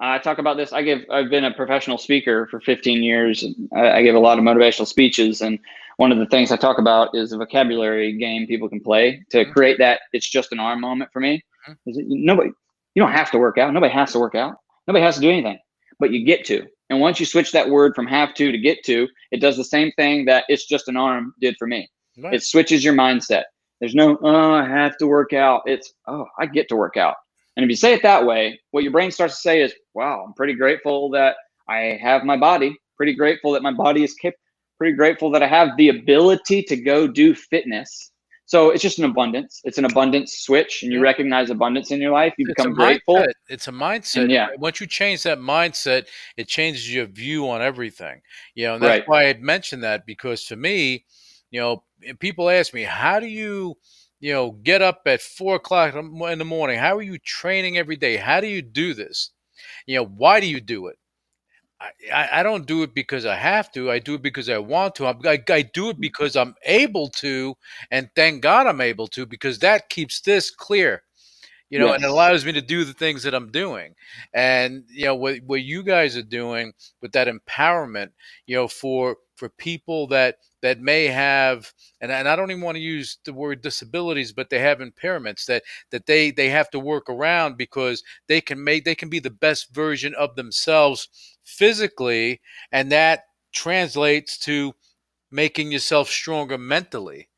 Speaker 7: I talk about this. I give I've been a professional speaker for 15 years. and I, I give a lot of motivational speeches, and one of the things I talk about is a vocabulary game people can play to
Speaker 6: Mhm.
Speaker 7: create that it's just an arm moment for me.
Speaker 6: Mhm.
Speaker 7: Is that nobody you don't have to work out. Nobody has to work out. Nobody has to do anything, but you get to. And once you switch that word from have to to get to, it does the same thing that it's just an arm did for me.
Speaker 6: Right.
Speaker 7: It switches your mindset. There's no, oh, I have to work out. It's, oh, I get to work out. And if you say it that way, what your brain starts to say is, wow, I'm pretty grateful that I have my body, pretty grateful that my body is kept, pretty grateful that I have the ability to go do fitness. So it's just an abundance. It's an abundance switch, and you recognize abundance in your life. You
Speaker 6: It's
Speaker 7: become grateful.
Speaker 6: mindset. It's a mindset.
Speaker 7: And yeah.
Speaker 6: Once you change that mindset, it changes your view on everything. You know, and that's
Speaker 7: Right.
Speaker 6: why I mentioned that because for me, you know, people ask me, how do you, you know, get up at four o'clock in the morning? How are you training every day? How do you do this? You know, why do you do it? I, I don't do it because I have to. I do it because I want to. I, I do it mm-hmm. because I'm able to, and thank God I'm able to because that keeps this clear you know, and it allows me to do the things that I'm doing. And you know what what you guys are doing with that empowerment, you know, for for people that that may have, and, and I don't even want to use the word disabilities, but they have impairments that that they they have to work around because they can make they can be the best version of themselves physically, and that translates to making yourself stronger mentally.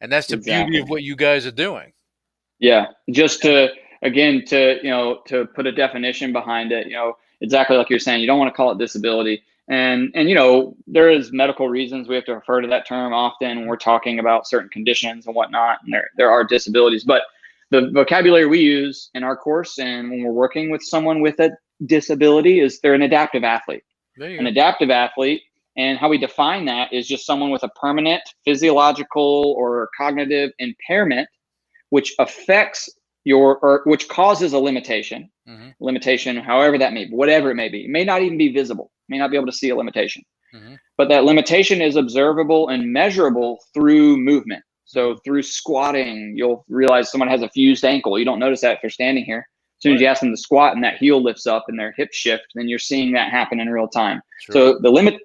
Speaker 6: And that's the beauty of what you guys are doing.
Speaker 7: Yeah, just to again to you know to put a definition behind it, you know exactly like you're saying, you don't want to call it disability, and and you know there is medical reasons we have to refer to that term often when we're talking about certain conditions and whatnot, and there there are disabilities, but the vocabulary we use in our course and when we're working with someone with a disability is they're an adaptive athlete an
Speaker 6: go.
Speaker 7: adaptive athlete and how we define that is just someone with a permanent physiological or cognitive impairment which affects your or which causes a limitation
Speaker 6: Mhm.
Speaker 7: limitation however that may be whatever it may be. It may not even be visible. May not be able to see a limitation.
Speaker 6: Mhm.
Speaker 7: but that limitation is observable and measurable through movement. So through squatting you'll realize someone has a fused ankle. You don't notice that if you're standing here. As soon as you ask them to squat and that heel lifts up and their hip shift then you're seeing that happen in real time.
Speaker 6: Sure.
Speaker 7: so the limit,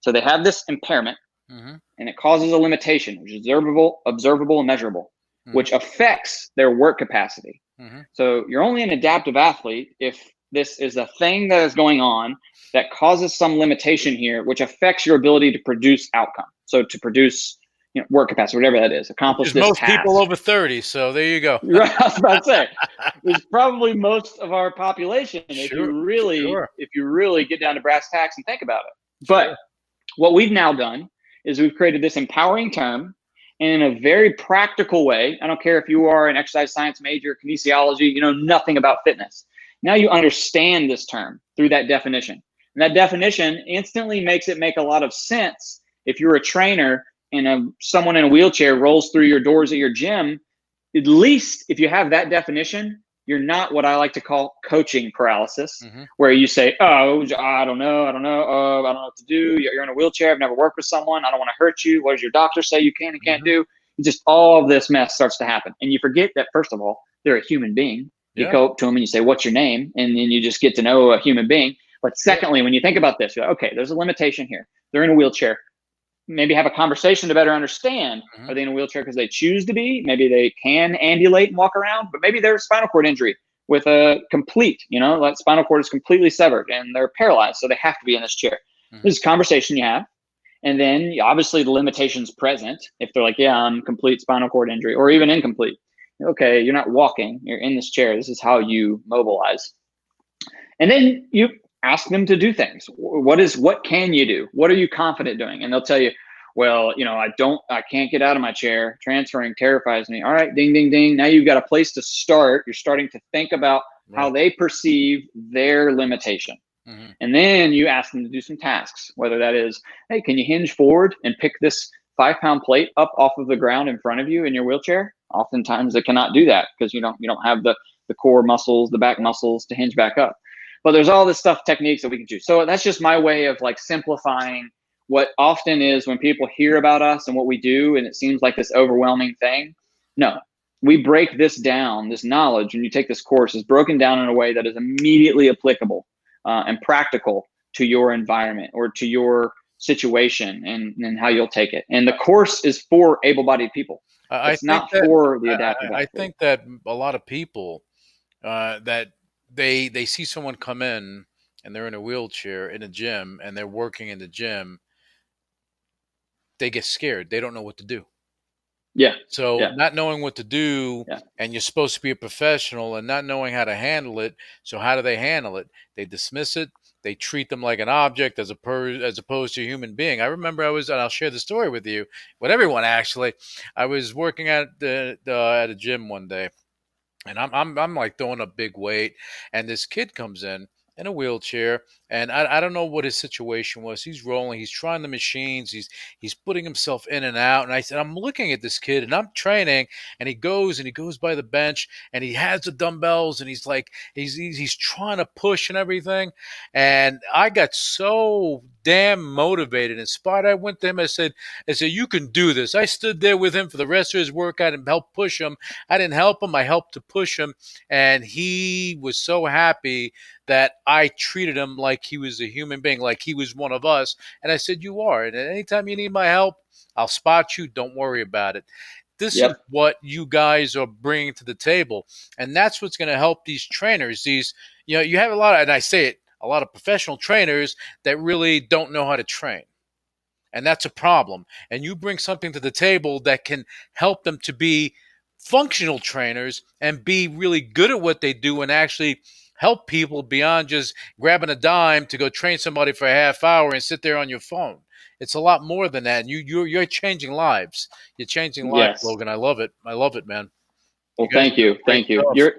Speaker 7: so they have this impairment,
Speaker 6: Mhm.
Speaker 7: and it causes a limitation, which is observable, observable, and measurable,
Speaker 6: Mhm.
Speaker 7: which affects their work capacity.
Speaker 6: Mhm.
Speaker 7: So you're only an adaptive athlete if this is a thing that is going on that causes some limitation here, which affects your ability to produce outcome. So to produce, you know, work capacity, whatever that is, accomplish
Speaker 6: There's
Speaker 7: this
Speaker 6: most
Speaker 7: task.
Speaker 6: people over 30, so there you go.
Speaker 7: Right, I was about to say, it's probably most of our population
Speaker 6: Sure, if
Speaker 7: you really
Speaker 6: sure.
Speaker 7: if you really get down to brass tacks and think about it. But what we've now done is we've created this empowering term in a very practical way. I don't care if you are an exercise science major, kinesiology, you know nothing about fitness. Now you understand this term through that definition. And that definition instantly makes it make a lot of sense if you're a trainer and a, someone in a wheelchair rolls through your doors at your gym. At least if you have that definition, you're not what I like to call coaching paralysis,
Speaker 6: Mhm.
Speaker 7: where you say, "Oh, I don't know, I don't know, uh, I don't know what to do. You're in a wheelchair. I've never worked with someone. I don't want to hurt you. What does your doctor say you can and can't
Speaker 6: Mhm.
Speaker 7: do?" Just all of this mess starts to happen, and you forget that first of all, they're a human being. You
Speaker 6: Yeah.
Speaker 7: go up to them and you say, "What's your name?" and then you just get to know a human being. But secondly, when you think about this, you're like, okay, there's a limitation here. They're in a wheelchair. Maybe have a conversation to better understand.
Speaker 6: Mhm.
Speaker 7: Are they in a wheelchair because they choose to be? Maybe they can ambulate and walk around, but maybe they're a spinal cord injury with a complete, you know, like spinal cord is completely severed and they're paralyzed, so they have to be in this chair.
Speaker 6: Mhm.
Speaker 7: This is a conversation you have. And then obviously the limitations present. If they're like, yeah, I'm complete spinal cord injury, or even incomplete. Okay, you're not walking, you're in this chair. This is how you mobilize. And then you ask them to do things. What is what can you do? What are you confident doing? And they'll tell you, well, you know, I don't I can't get out of my chair. Transferring terrifies me. All right, ding ding ding. Now you've got a place to start. You're starting to think about how they perceive their limitation.
Speaker 6: Mhm.
Speaker 7: And then you ask them to do some tasks, whether that is, hey, can you hinge forward and pick this five pound plate up off of the ground in front of you in your wheelchair? Oftentimes they cannot do that because you don't you don't have the the core muscles, the back muscles to hinge back up. But there's all this stuff techniques that we can do. So that's just my way of like simplifying what often is when people hear about us and what we do, and it seems like this overwhelming thing. No, we break this down. This knowledge, when you take this course, is broken down in a way that is immediately applicable uh, and practical to your environment or to your situation and, and how you'll take it. And the course is for able-bodied people. It's not
Speaker 6: that,
Speaker 7: for the adaptive.
Speaker 6: I, I think that a lot of people uh, that they they see someone come in and they're in a wheelchair in a gym and they're working in the gym, they get scared. They don't know what to do.
Speaker 7: Yeah.
Speaker 6: So
Speaker 7: Yeah.
Speaker 6: not knowing what to do,
Speaker 7: Yeah.
Speaker 6: and you're supposed to be a professional, and not knowing how to handle it. So how do they handle it? They dismiss it. They treat them like an object as a per, as opposed to a human being. I remember I was, and I'll share the story with you, with everyone actually. I was working at the, the at a gym one day, and I'm I'm I'm like throwing a big weight, and this kid comes in in a wheelchair, and I, I don't know what his situation was. He's rolling, he's trying the machines, he's he's putting himself in and out. And I said, I'm looking at this kid, and I'm training, and he goes and he goes by the bench, and he has the dumbbells, and he's like he's he's, he's trying to push and everything, and I got so damn motivated, and inspired. I went to him. I said, I said, you can do this. I stood there with him for the rest of his workout and helped push him. I didn't help him. I helped to push him, and he was so happy that I treated him like he was a human being, like he was one of us. And I said, You are. And anytime you need my help, I'll spot you. Don't worry about it. This
Speaker 7: Yep.
Speaker 6: is what you guys are bringing to the table. And that's what's going to help these trainers. These, you know, you have a lot of, and I say it, a lot of professional trainers that really don't know how to train. And that's a problem. And you bring something to the table that can help them to be functional trainers and be really good at what they do and actually help people beyond just grabbing a dime to go train somebody for a half hour and sit there on your phone. It's a lot more than that. And you you're, you're changing lives. You're changing lives,
Speaker 7: Yes.
Speaker 6: Logan. I love it. I love it, man.
Speaker 7: Well,
Speaker 6: You
Speaker 7: thank you, thank you.
Speaker 6: stuff.
Speaker 7: You're,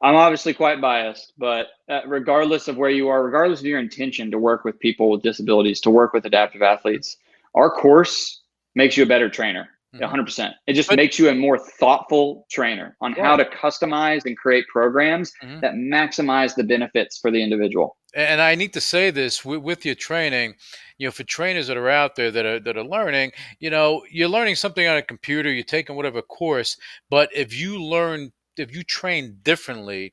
Speaker 7: I'm obviously quite biased, but uh, regardless of where you are, regardless of your intention to work with people with disabilities, to work with adaptive athletes, our course makes you a better trainer.
Speaker 6: Mhm.
Speaker 7: 100%. It just
Speaker 6: But-
Speaker 7: makes you a more thoughtful trainer on how to customize and create programs
Speaker 6: Mhm.
Speaker 7: that maximize the benefits for the individual.
Speaker 6: and I need to say this with, with your training, you know, for trainers that are out there that are that are learning, you know, you're learning something on a computer, you're taking whatever course, but if you learn, if you train differently,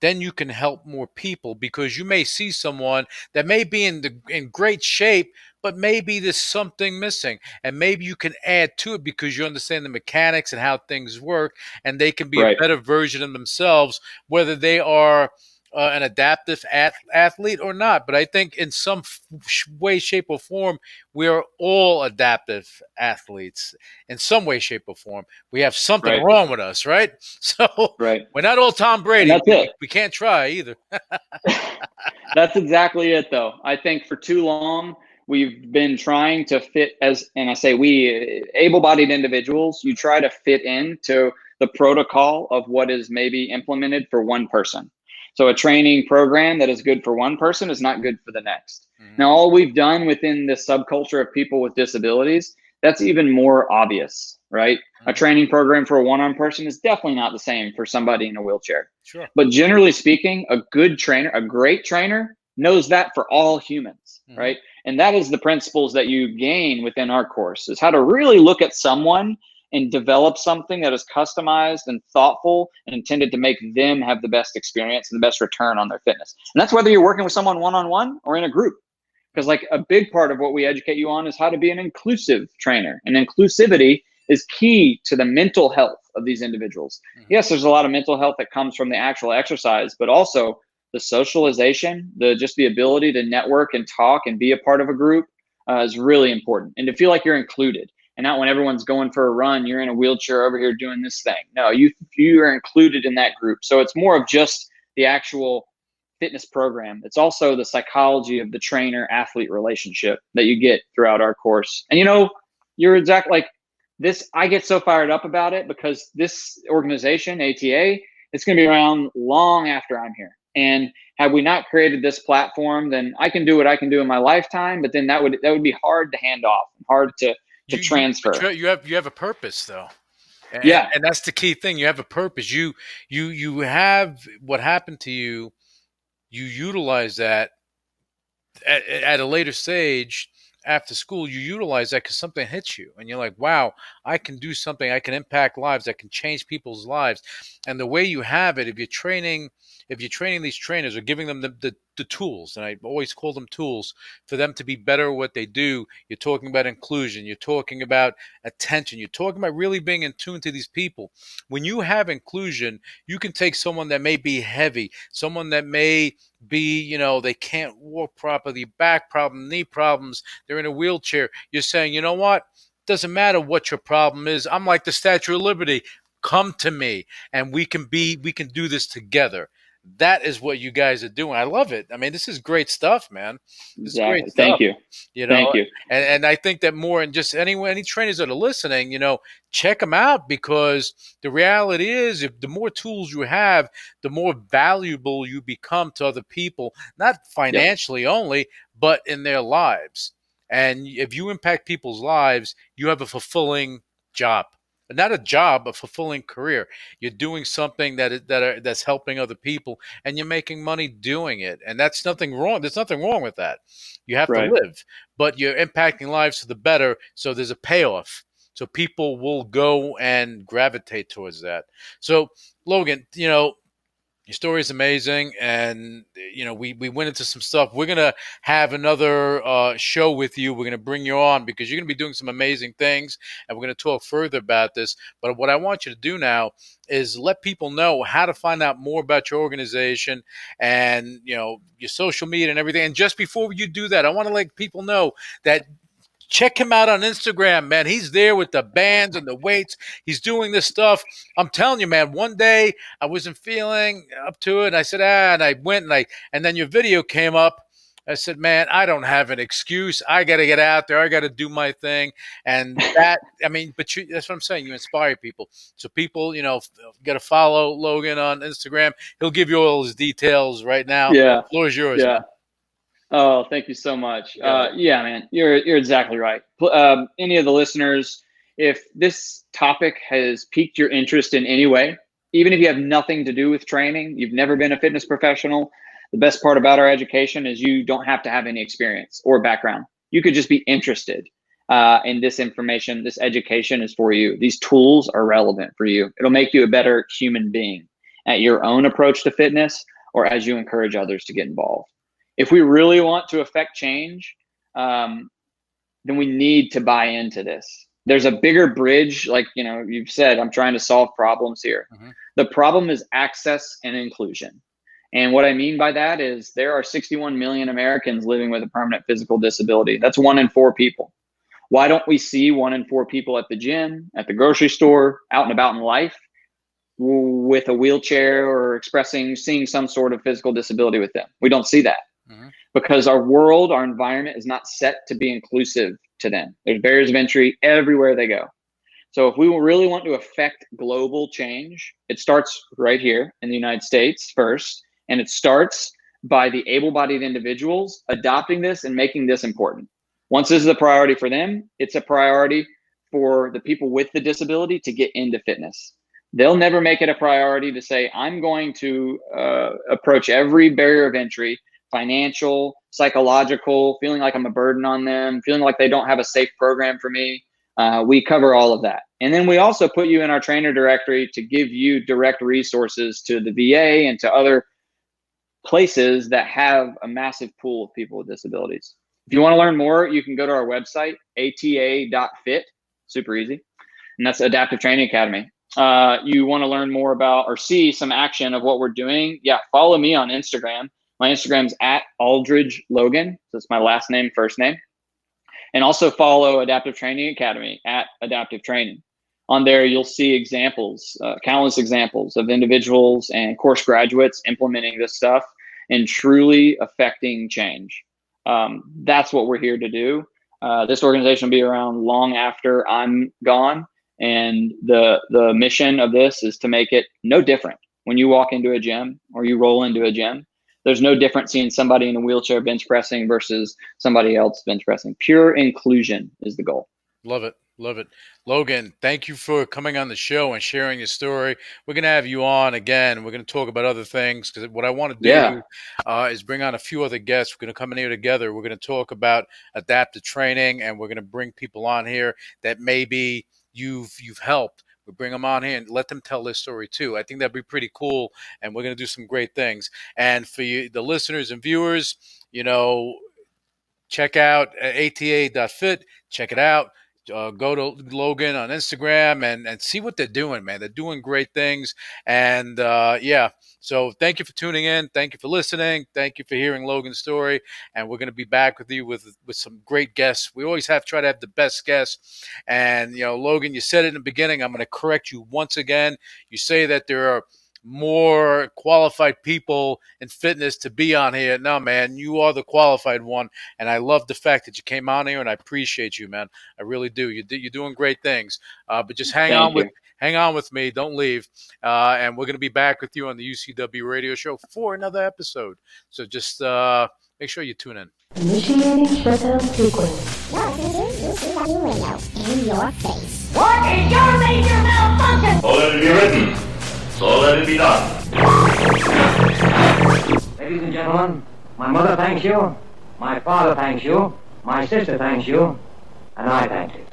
Speaker 6: then you can help more people because you may see someone that may be in the in great shape, but maybe there's something missing, and maybe you can add to it because you understand the mechanics and how things work, and they can be
Speaker 7: Right.
Speaker 6: a better version of themselves, whether they are uh, an adaptive ath- athlete or not. But I think in some f- way, shape, or form, we are all adaptive athletes in some way, shape, or form. We have something
Speaker 7: Right.
Speaker 6: wrong with us, right? So
Speaker 7: Right.
Speaker 6: we're not all Tom Brady.
Speaker 7: And that's it.
Speaker 6: We can't try either.
Speaker 7: That's exactly it, though. I think for too long we've been trying to fit as, and I say we, able-bodied individuals, you try to fit into the protocol of what is maybe implemented for one person. So a training program that is good for one person is not good for the next.
Speaker 6: Mhm.
Speaker 7: Now, all we've done within this subculture of people with disabilities, that's even more obvious, right? A
Speaker 6: Mhm.
Speaker 7: training program for a one-on person is definitely not the same for somebody in a wheelchair.
Speaker 6: Sure.
Speaker 7: But generally speaking, a good trainer, a great trainer, knows that for all humans,
Speaker 6: Mhm.
Speaker 7: right? And that is the principles that you gain within our course is how to really look at someone and develop something that is customized and thoughtful and intended to make them have the best experience and the best return on their fitness. And that's whether you're working with someone one-on-one or in a group. Because like a big part of what we educate you on is how to be an inclusive trainer. And inclusivity is key to the mental health of these individuals.
Speaker 6: Mhm.
Speaker 7: Yes, there's a lot of mental health that comes from the actual exercise, but also the socialization, the just the ability to network and talk and be a part of a group uh, is really important, and to feel like you're included. And not when everyone's going for a run, you're in a wheelchair over here doing this thing. No, you you are included in that group. So it's more of just the actual fitness program. It's also the psychology of the trainer athlete relationship that you get throughout our course. And you know, you're exact like this. I get so fired up about it because this organization, ATA, it's going to be around long after I'm here. And had we not created this platform, then I can do what I can do in my lifetime. But then that would that would be hard to hand off, and hard to to
Speaker 6: You-
Speaker 7: transfer.
Speaker 6: you have you have a purpose though. And,
Speaker 7: Yeah.
Speaker 6: and that's the key thing. You have a purpose. You you you have what happened to you. You utilize that at, at a later stage after school. You utilize that because something hits you, and you're like, "Wow, I can do something. I can impact lives. I can change people's lives." And the way you have it, if you're training, if you're training these trainers or giving them the, the, the tools, and I always call them tools for them to be better at what they do. You're talking about inclusion. You're talking about attention. You're talking about really being in tune to these people. When you have inclusion, you can take someone that may be heavy, someone that may be, you know, they can't walk properly, back problem, knee problems, they're in a wheelchair. You're saying, you know what? doesn't matter what your problem is. I'm like the Statue of Liberty. Come to me, and we can be we can do this together. That is what you guys are doing. I love it. I mean, this is great stuff, man. This
Speaker 7: Exactly.
Speaker 6: is great
Speaker 7: Thank you.
Speaker 6: You know,
Speaker 7: Thank you.
Speaker 6: and and I think that more and just any any trainers that are listening, you know, check them out because the reality is, if the more tools you have, the more valuable you become to other people, not financially only, but in their lives. And if you impact people's lives, you have a fulfilling job. Not a job, a fulfilling career. You're doing something that is, that are, that's helping other people, and you're making money doing it. And that's nothing wrong. There's nothing wrong with that. You have
Speaker 7: Right.
Speaker 6: to live, but you're impacting lives for the better. So there's a payoff. So people will go and gravitate towards that. So Logan, you know, your story is amazing, and you know we we went into some stuff. We're gonna have another uh, show with you. We're gonna bring you on because you're gonna be doing some amazing things, and we're gonna talk further about this. But what I want you to do now is let people know how to find out more about your organization and you know your social media and everything. And just before you do that, I want to let people know that check him out on Instagram, man. He's there with the bands and the weights. He's doing this stuff. I'm telling you, man. One day I wasn't feeling up to it. And I said, ah, and I went and I, and then your video came up. I said, man, I don't have an excuse. I got to get out there. I got to do my thing. And that, I mean, but you, that's what I'm saying. You inspire people. So people, you know, got to follow Logan on Instagram. He'll give you all his details right now.
Speaker 7: Yeah.
Speaker 6: The floor is yours.
Speaker 7: Yeah.
Speaker 6: man.
Speaker 7: Oh, thank you so much.
Speaker 6: Yeah.
Speaker 7: Uh, yeah, man, you're you're exactly right. Um, any of the listeners, if this topic has piqued your interest in any way, even if you have nothing to do with training, you've never been a fitness professional, the best part about our education is you don't have to have any experience or background. You could just be interested uh, in this information. This education is for you. These tools are relevant for you. It'll make you a better human being at your own approach to fitness or as you encourage others to get involved if we really want to affect change, um, then we need to buy into this. There's a bigger bridge, like you know, you've said, I'm trying to solve problems here.
Speaker 6: Mhm.
Speaker 7: The problem is access and inclusion. And what I mean by that is there are 61 million Americans living with a permanent physical disability. That's one in four people. Why don't we see one in four people at the gym, at the grocery store, out and about in life with a wheelchair or expressing, seeing some sort of physical disability with them? We don't see that. Because our world, our environment is not set to be inclusive to them. There's barriers of entry everywhere they go. So if we really want to affect global change, it starts right here in the United States first, and it starts by the able-bodied individuals adopting this and making this important. Once this is a priority for them, it's a priority for the people with the disability to get into fitness. They'll never make it a priority to say, I'm going to uh, approach every barrier of entry financial, psychological, feeling like I'm a burden on them, feeling like they don't have a safe program for me. Uh, we cover all of that. And then we also put you in our trainer directory to give you direct resources to the VA and to other places that have a massive pool of people with disabilities. If you want to learn more, you can go to our website, ata.fit, super easy. And that's Adaptive Training Academy. Uh, you want to learn more about or see some action of what we're doing, yeah, follow me on Instagram. My Instagram's at Aldridge Logan. So it's my last name, first name. And also follow Adaptive Training Academy at Adaptive Training. On there, you'll see examples, uh, countless examples of individuals and course graduates implementing this stuff and truly affecting change. Um, that's what we're here to do. Uh, this organization will be around long after I'm gone, and the the mission of this is to make it no different when you walk into a gym or you roll into a gym there's no difference seeing somebody in a wheelchair bench pressing versus somebody else bench pressing. Pure inclusion is the goal.
Speaker 6: Love it. Love it. Logan, thank you for coming on the show and sharing your story. We're going to have you on again. We're going to talk about other things because what I want to do
Speaker 7: Yeah.
Speaker 6: uh, is bring on a few other guests. We're going to come in here together. We're going to talk about adaptive training and we're going to bring people on here that maybe you've you've helped. We bring them on here and let them tell their story too. I think that'd be pretty cool, and we're going to do some great things. And for you, the listeners and viewers, you know, check out uh, ata.fit. Check it out. Uh, go to Logan on Instagram and, and see what they're doing, man. They're doing great things. And uh, yeah, so thank you for tuning in. Thank you for listening. Thank you for hearing Logan's story. And we're going to be back with you with with some great guests. We always have try to have the best guests. And you know, Logan, you said it in the beginning. I'm going to correct you once again. You say that there are more qualified people in fitness to be on here. No, man, you are the qualified one, and I love the fact that you came on here, and I appreciate you, man. I really do. You you're doing great things. Uh, but just hang
Speaker 7: Thank
Speaker 6: on
Speaker 7: you.
Speaker 6: with hang on with me. Don't leave. Uh, and we're going to be back with you on the UCW radio show for another episode. So just uh, make sure you tune in.
Speaker 3: Initiating shutdown sequence.
Speaker 1: You're listening to UCW Radio. In your face.
Speaker 5: What is your major malfunction?
Speaker 8: So let it be written. So let it be done.
Speaker 9: Ladies and gentlemen, my mother thanks you, my father thanks you, my sister thanks you, and I thank you.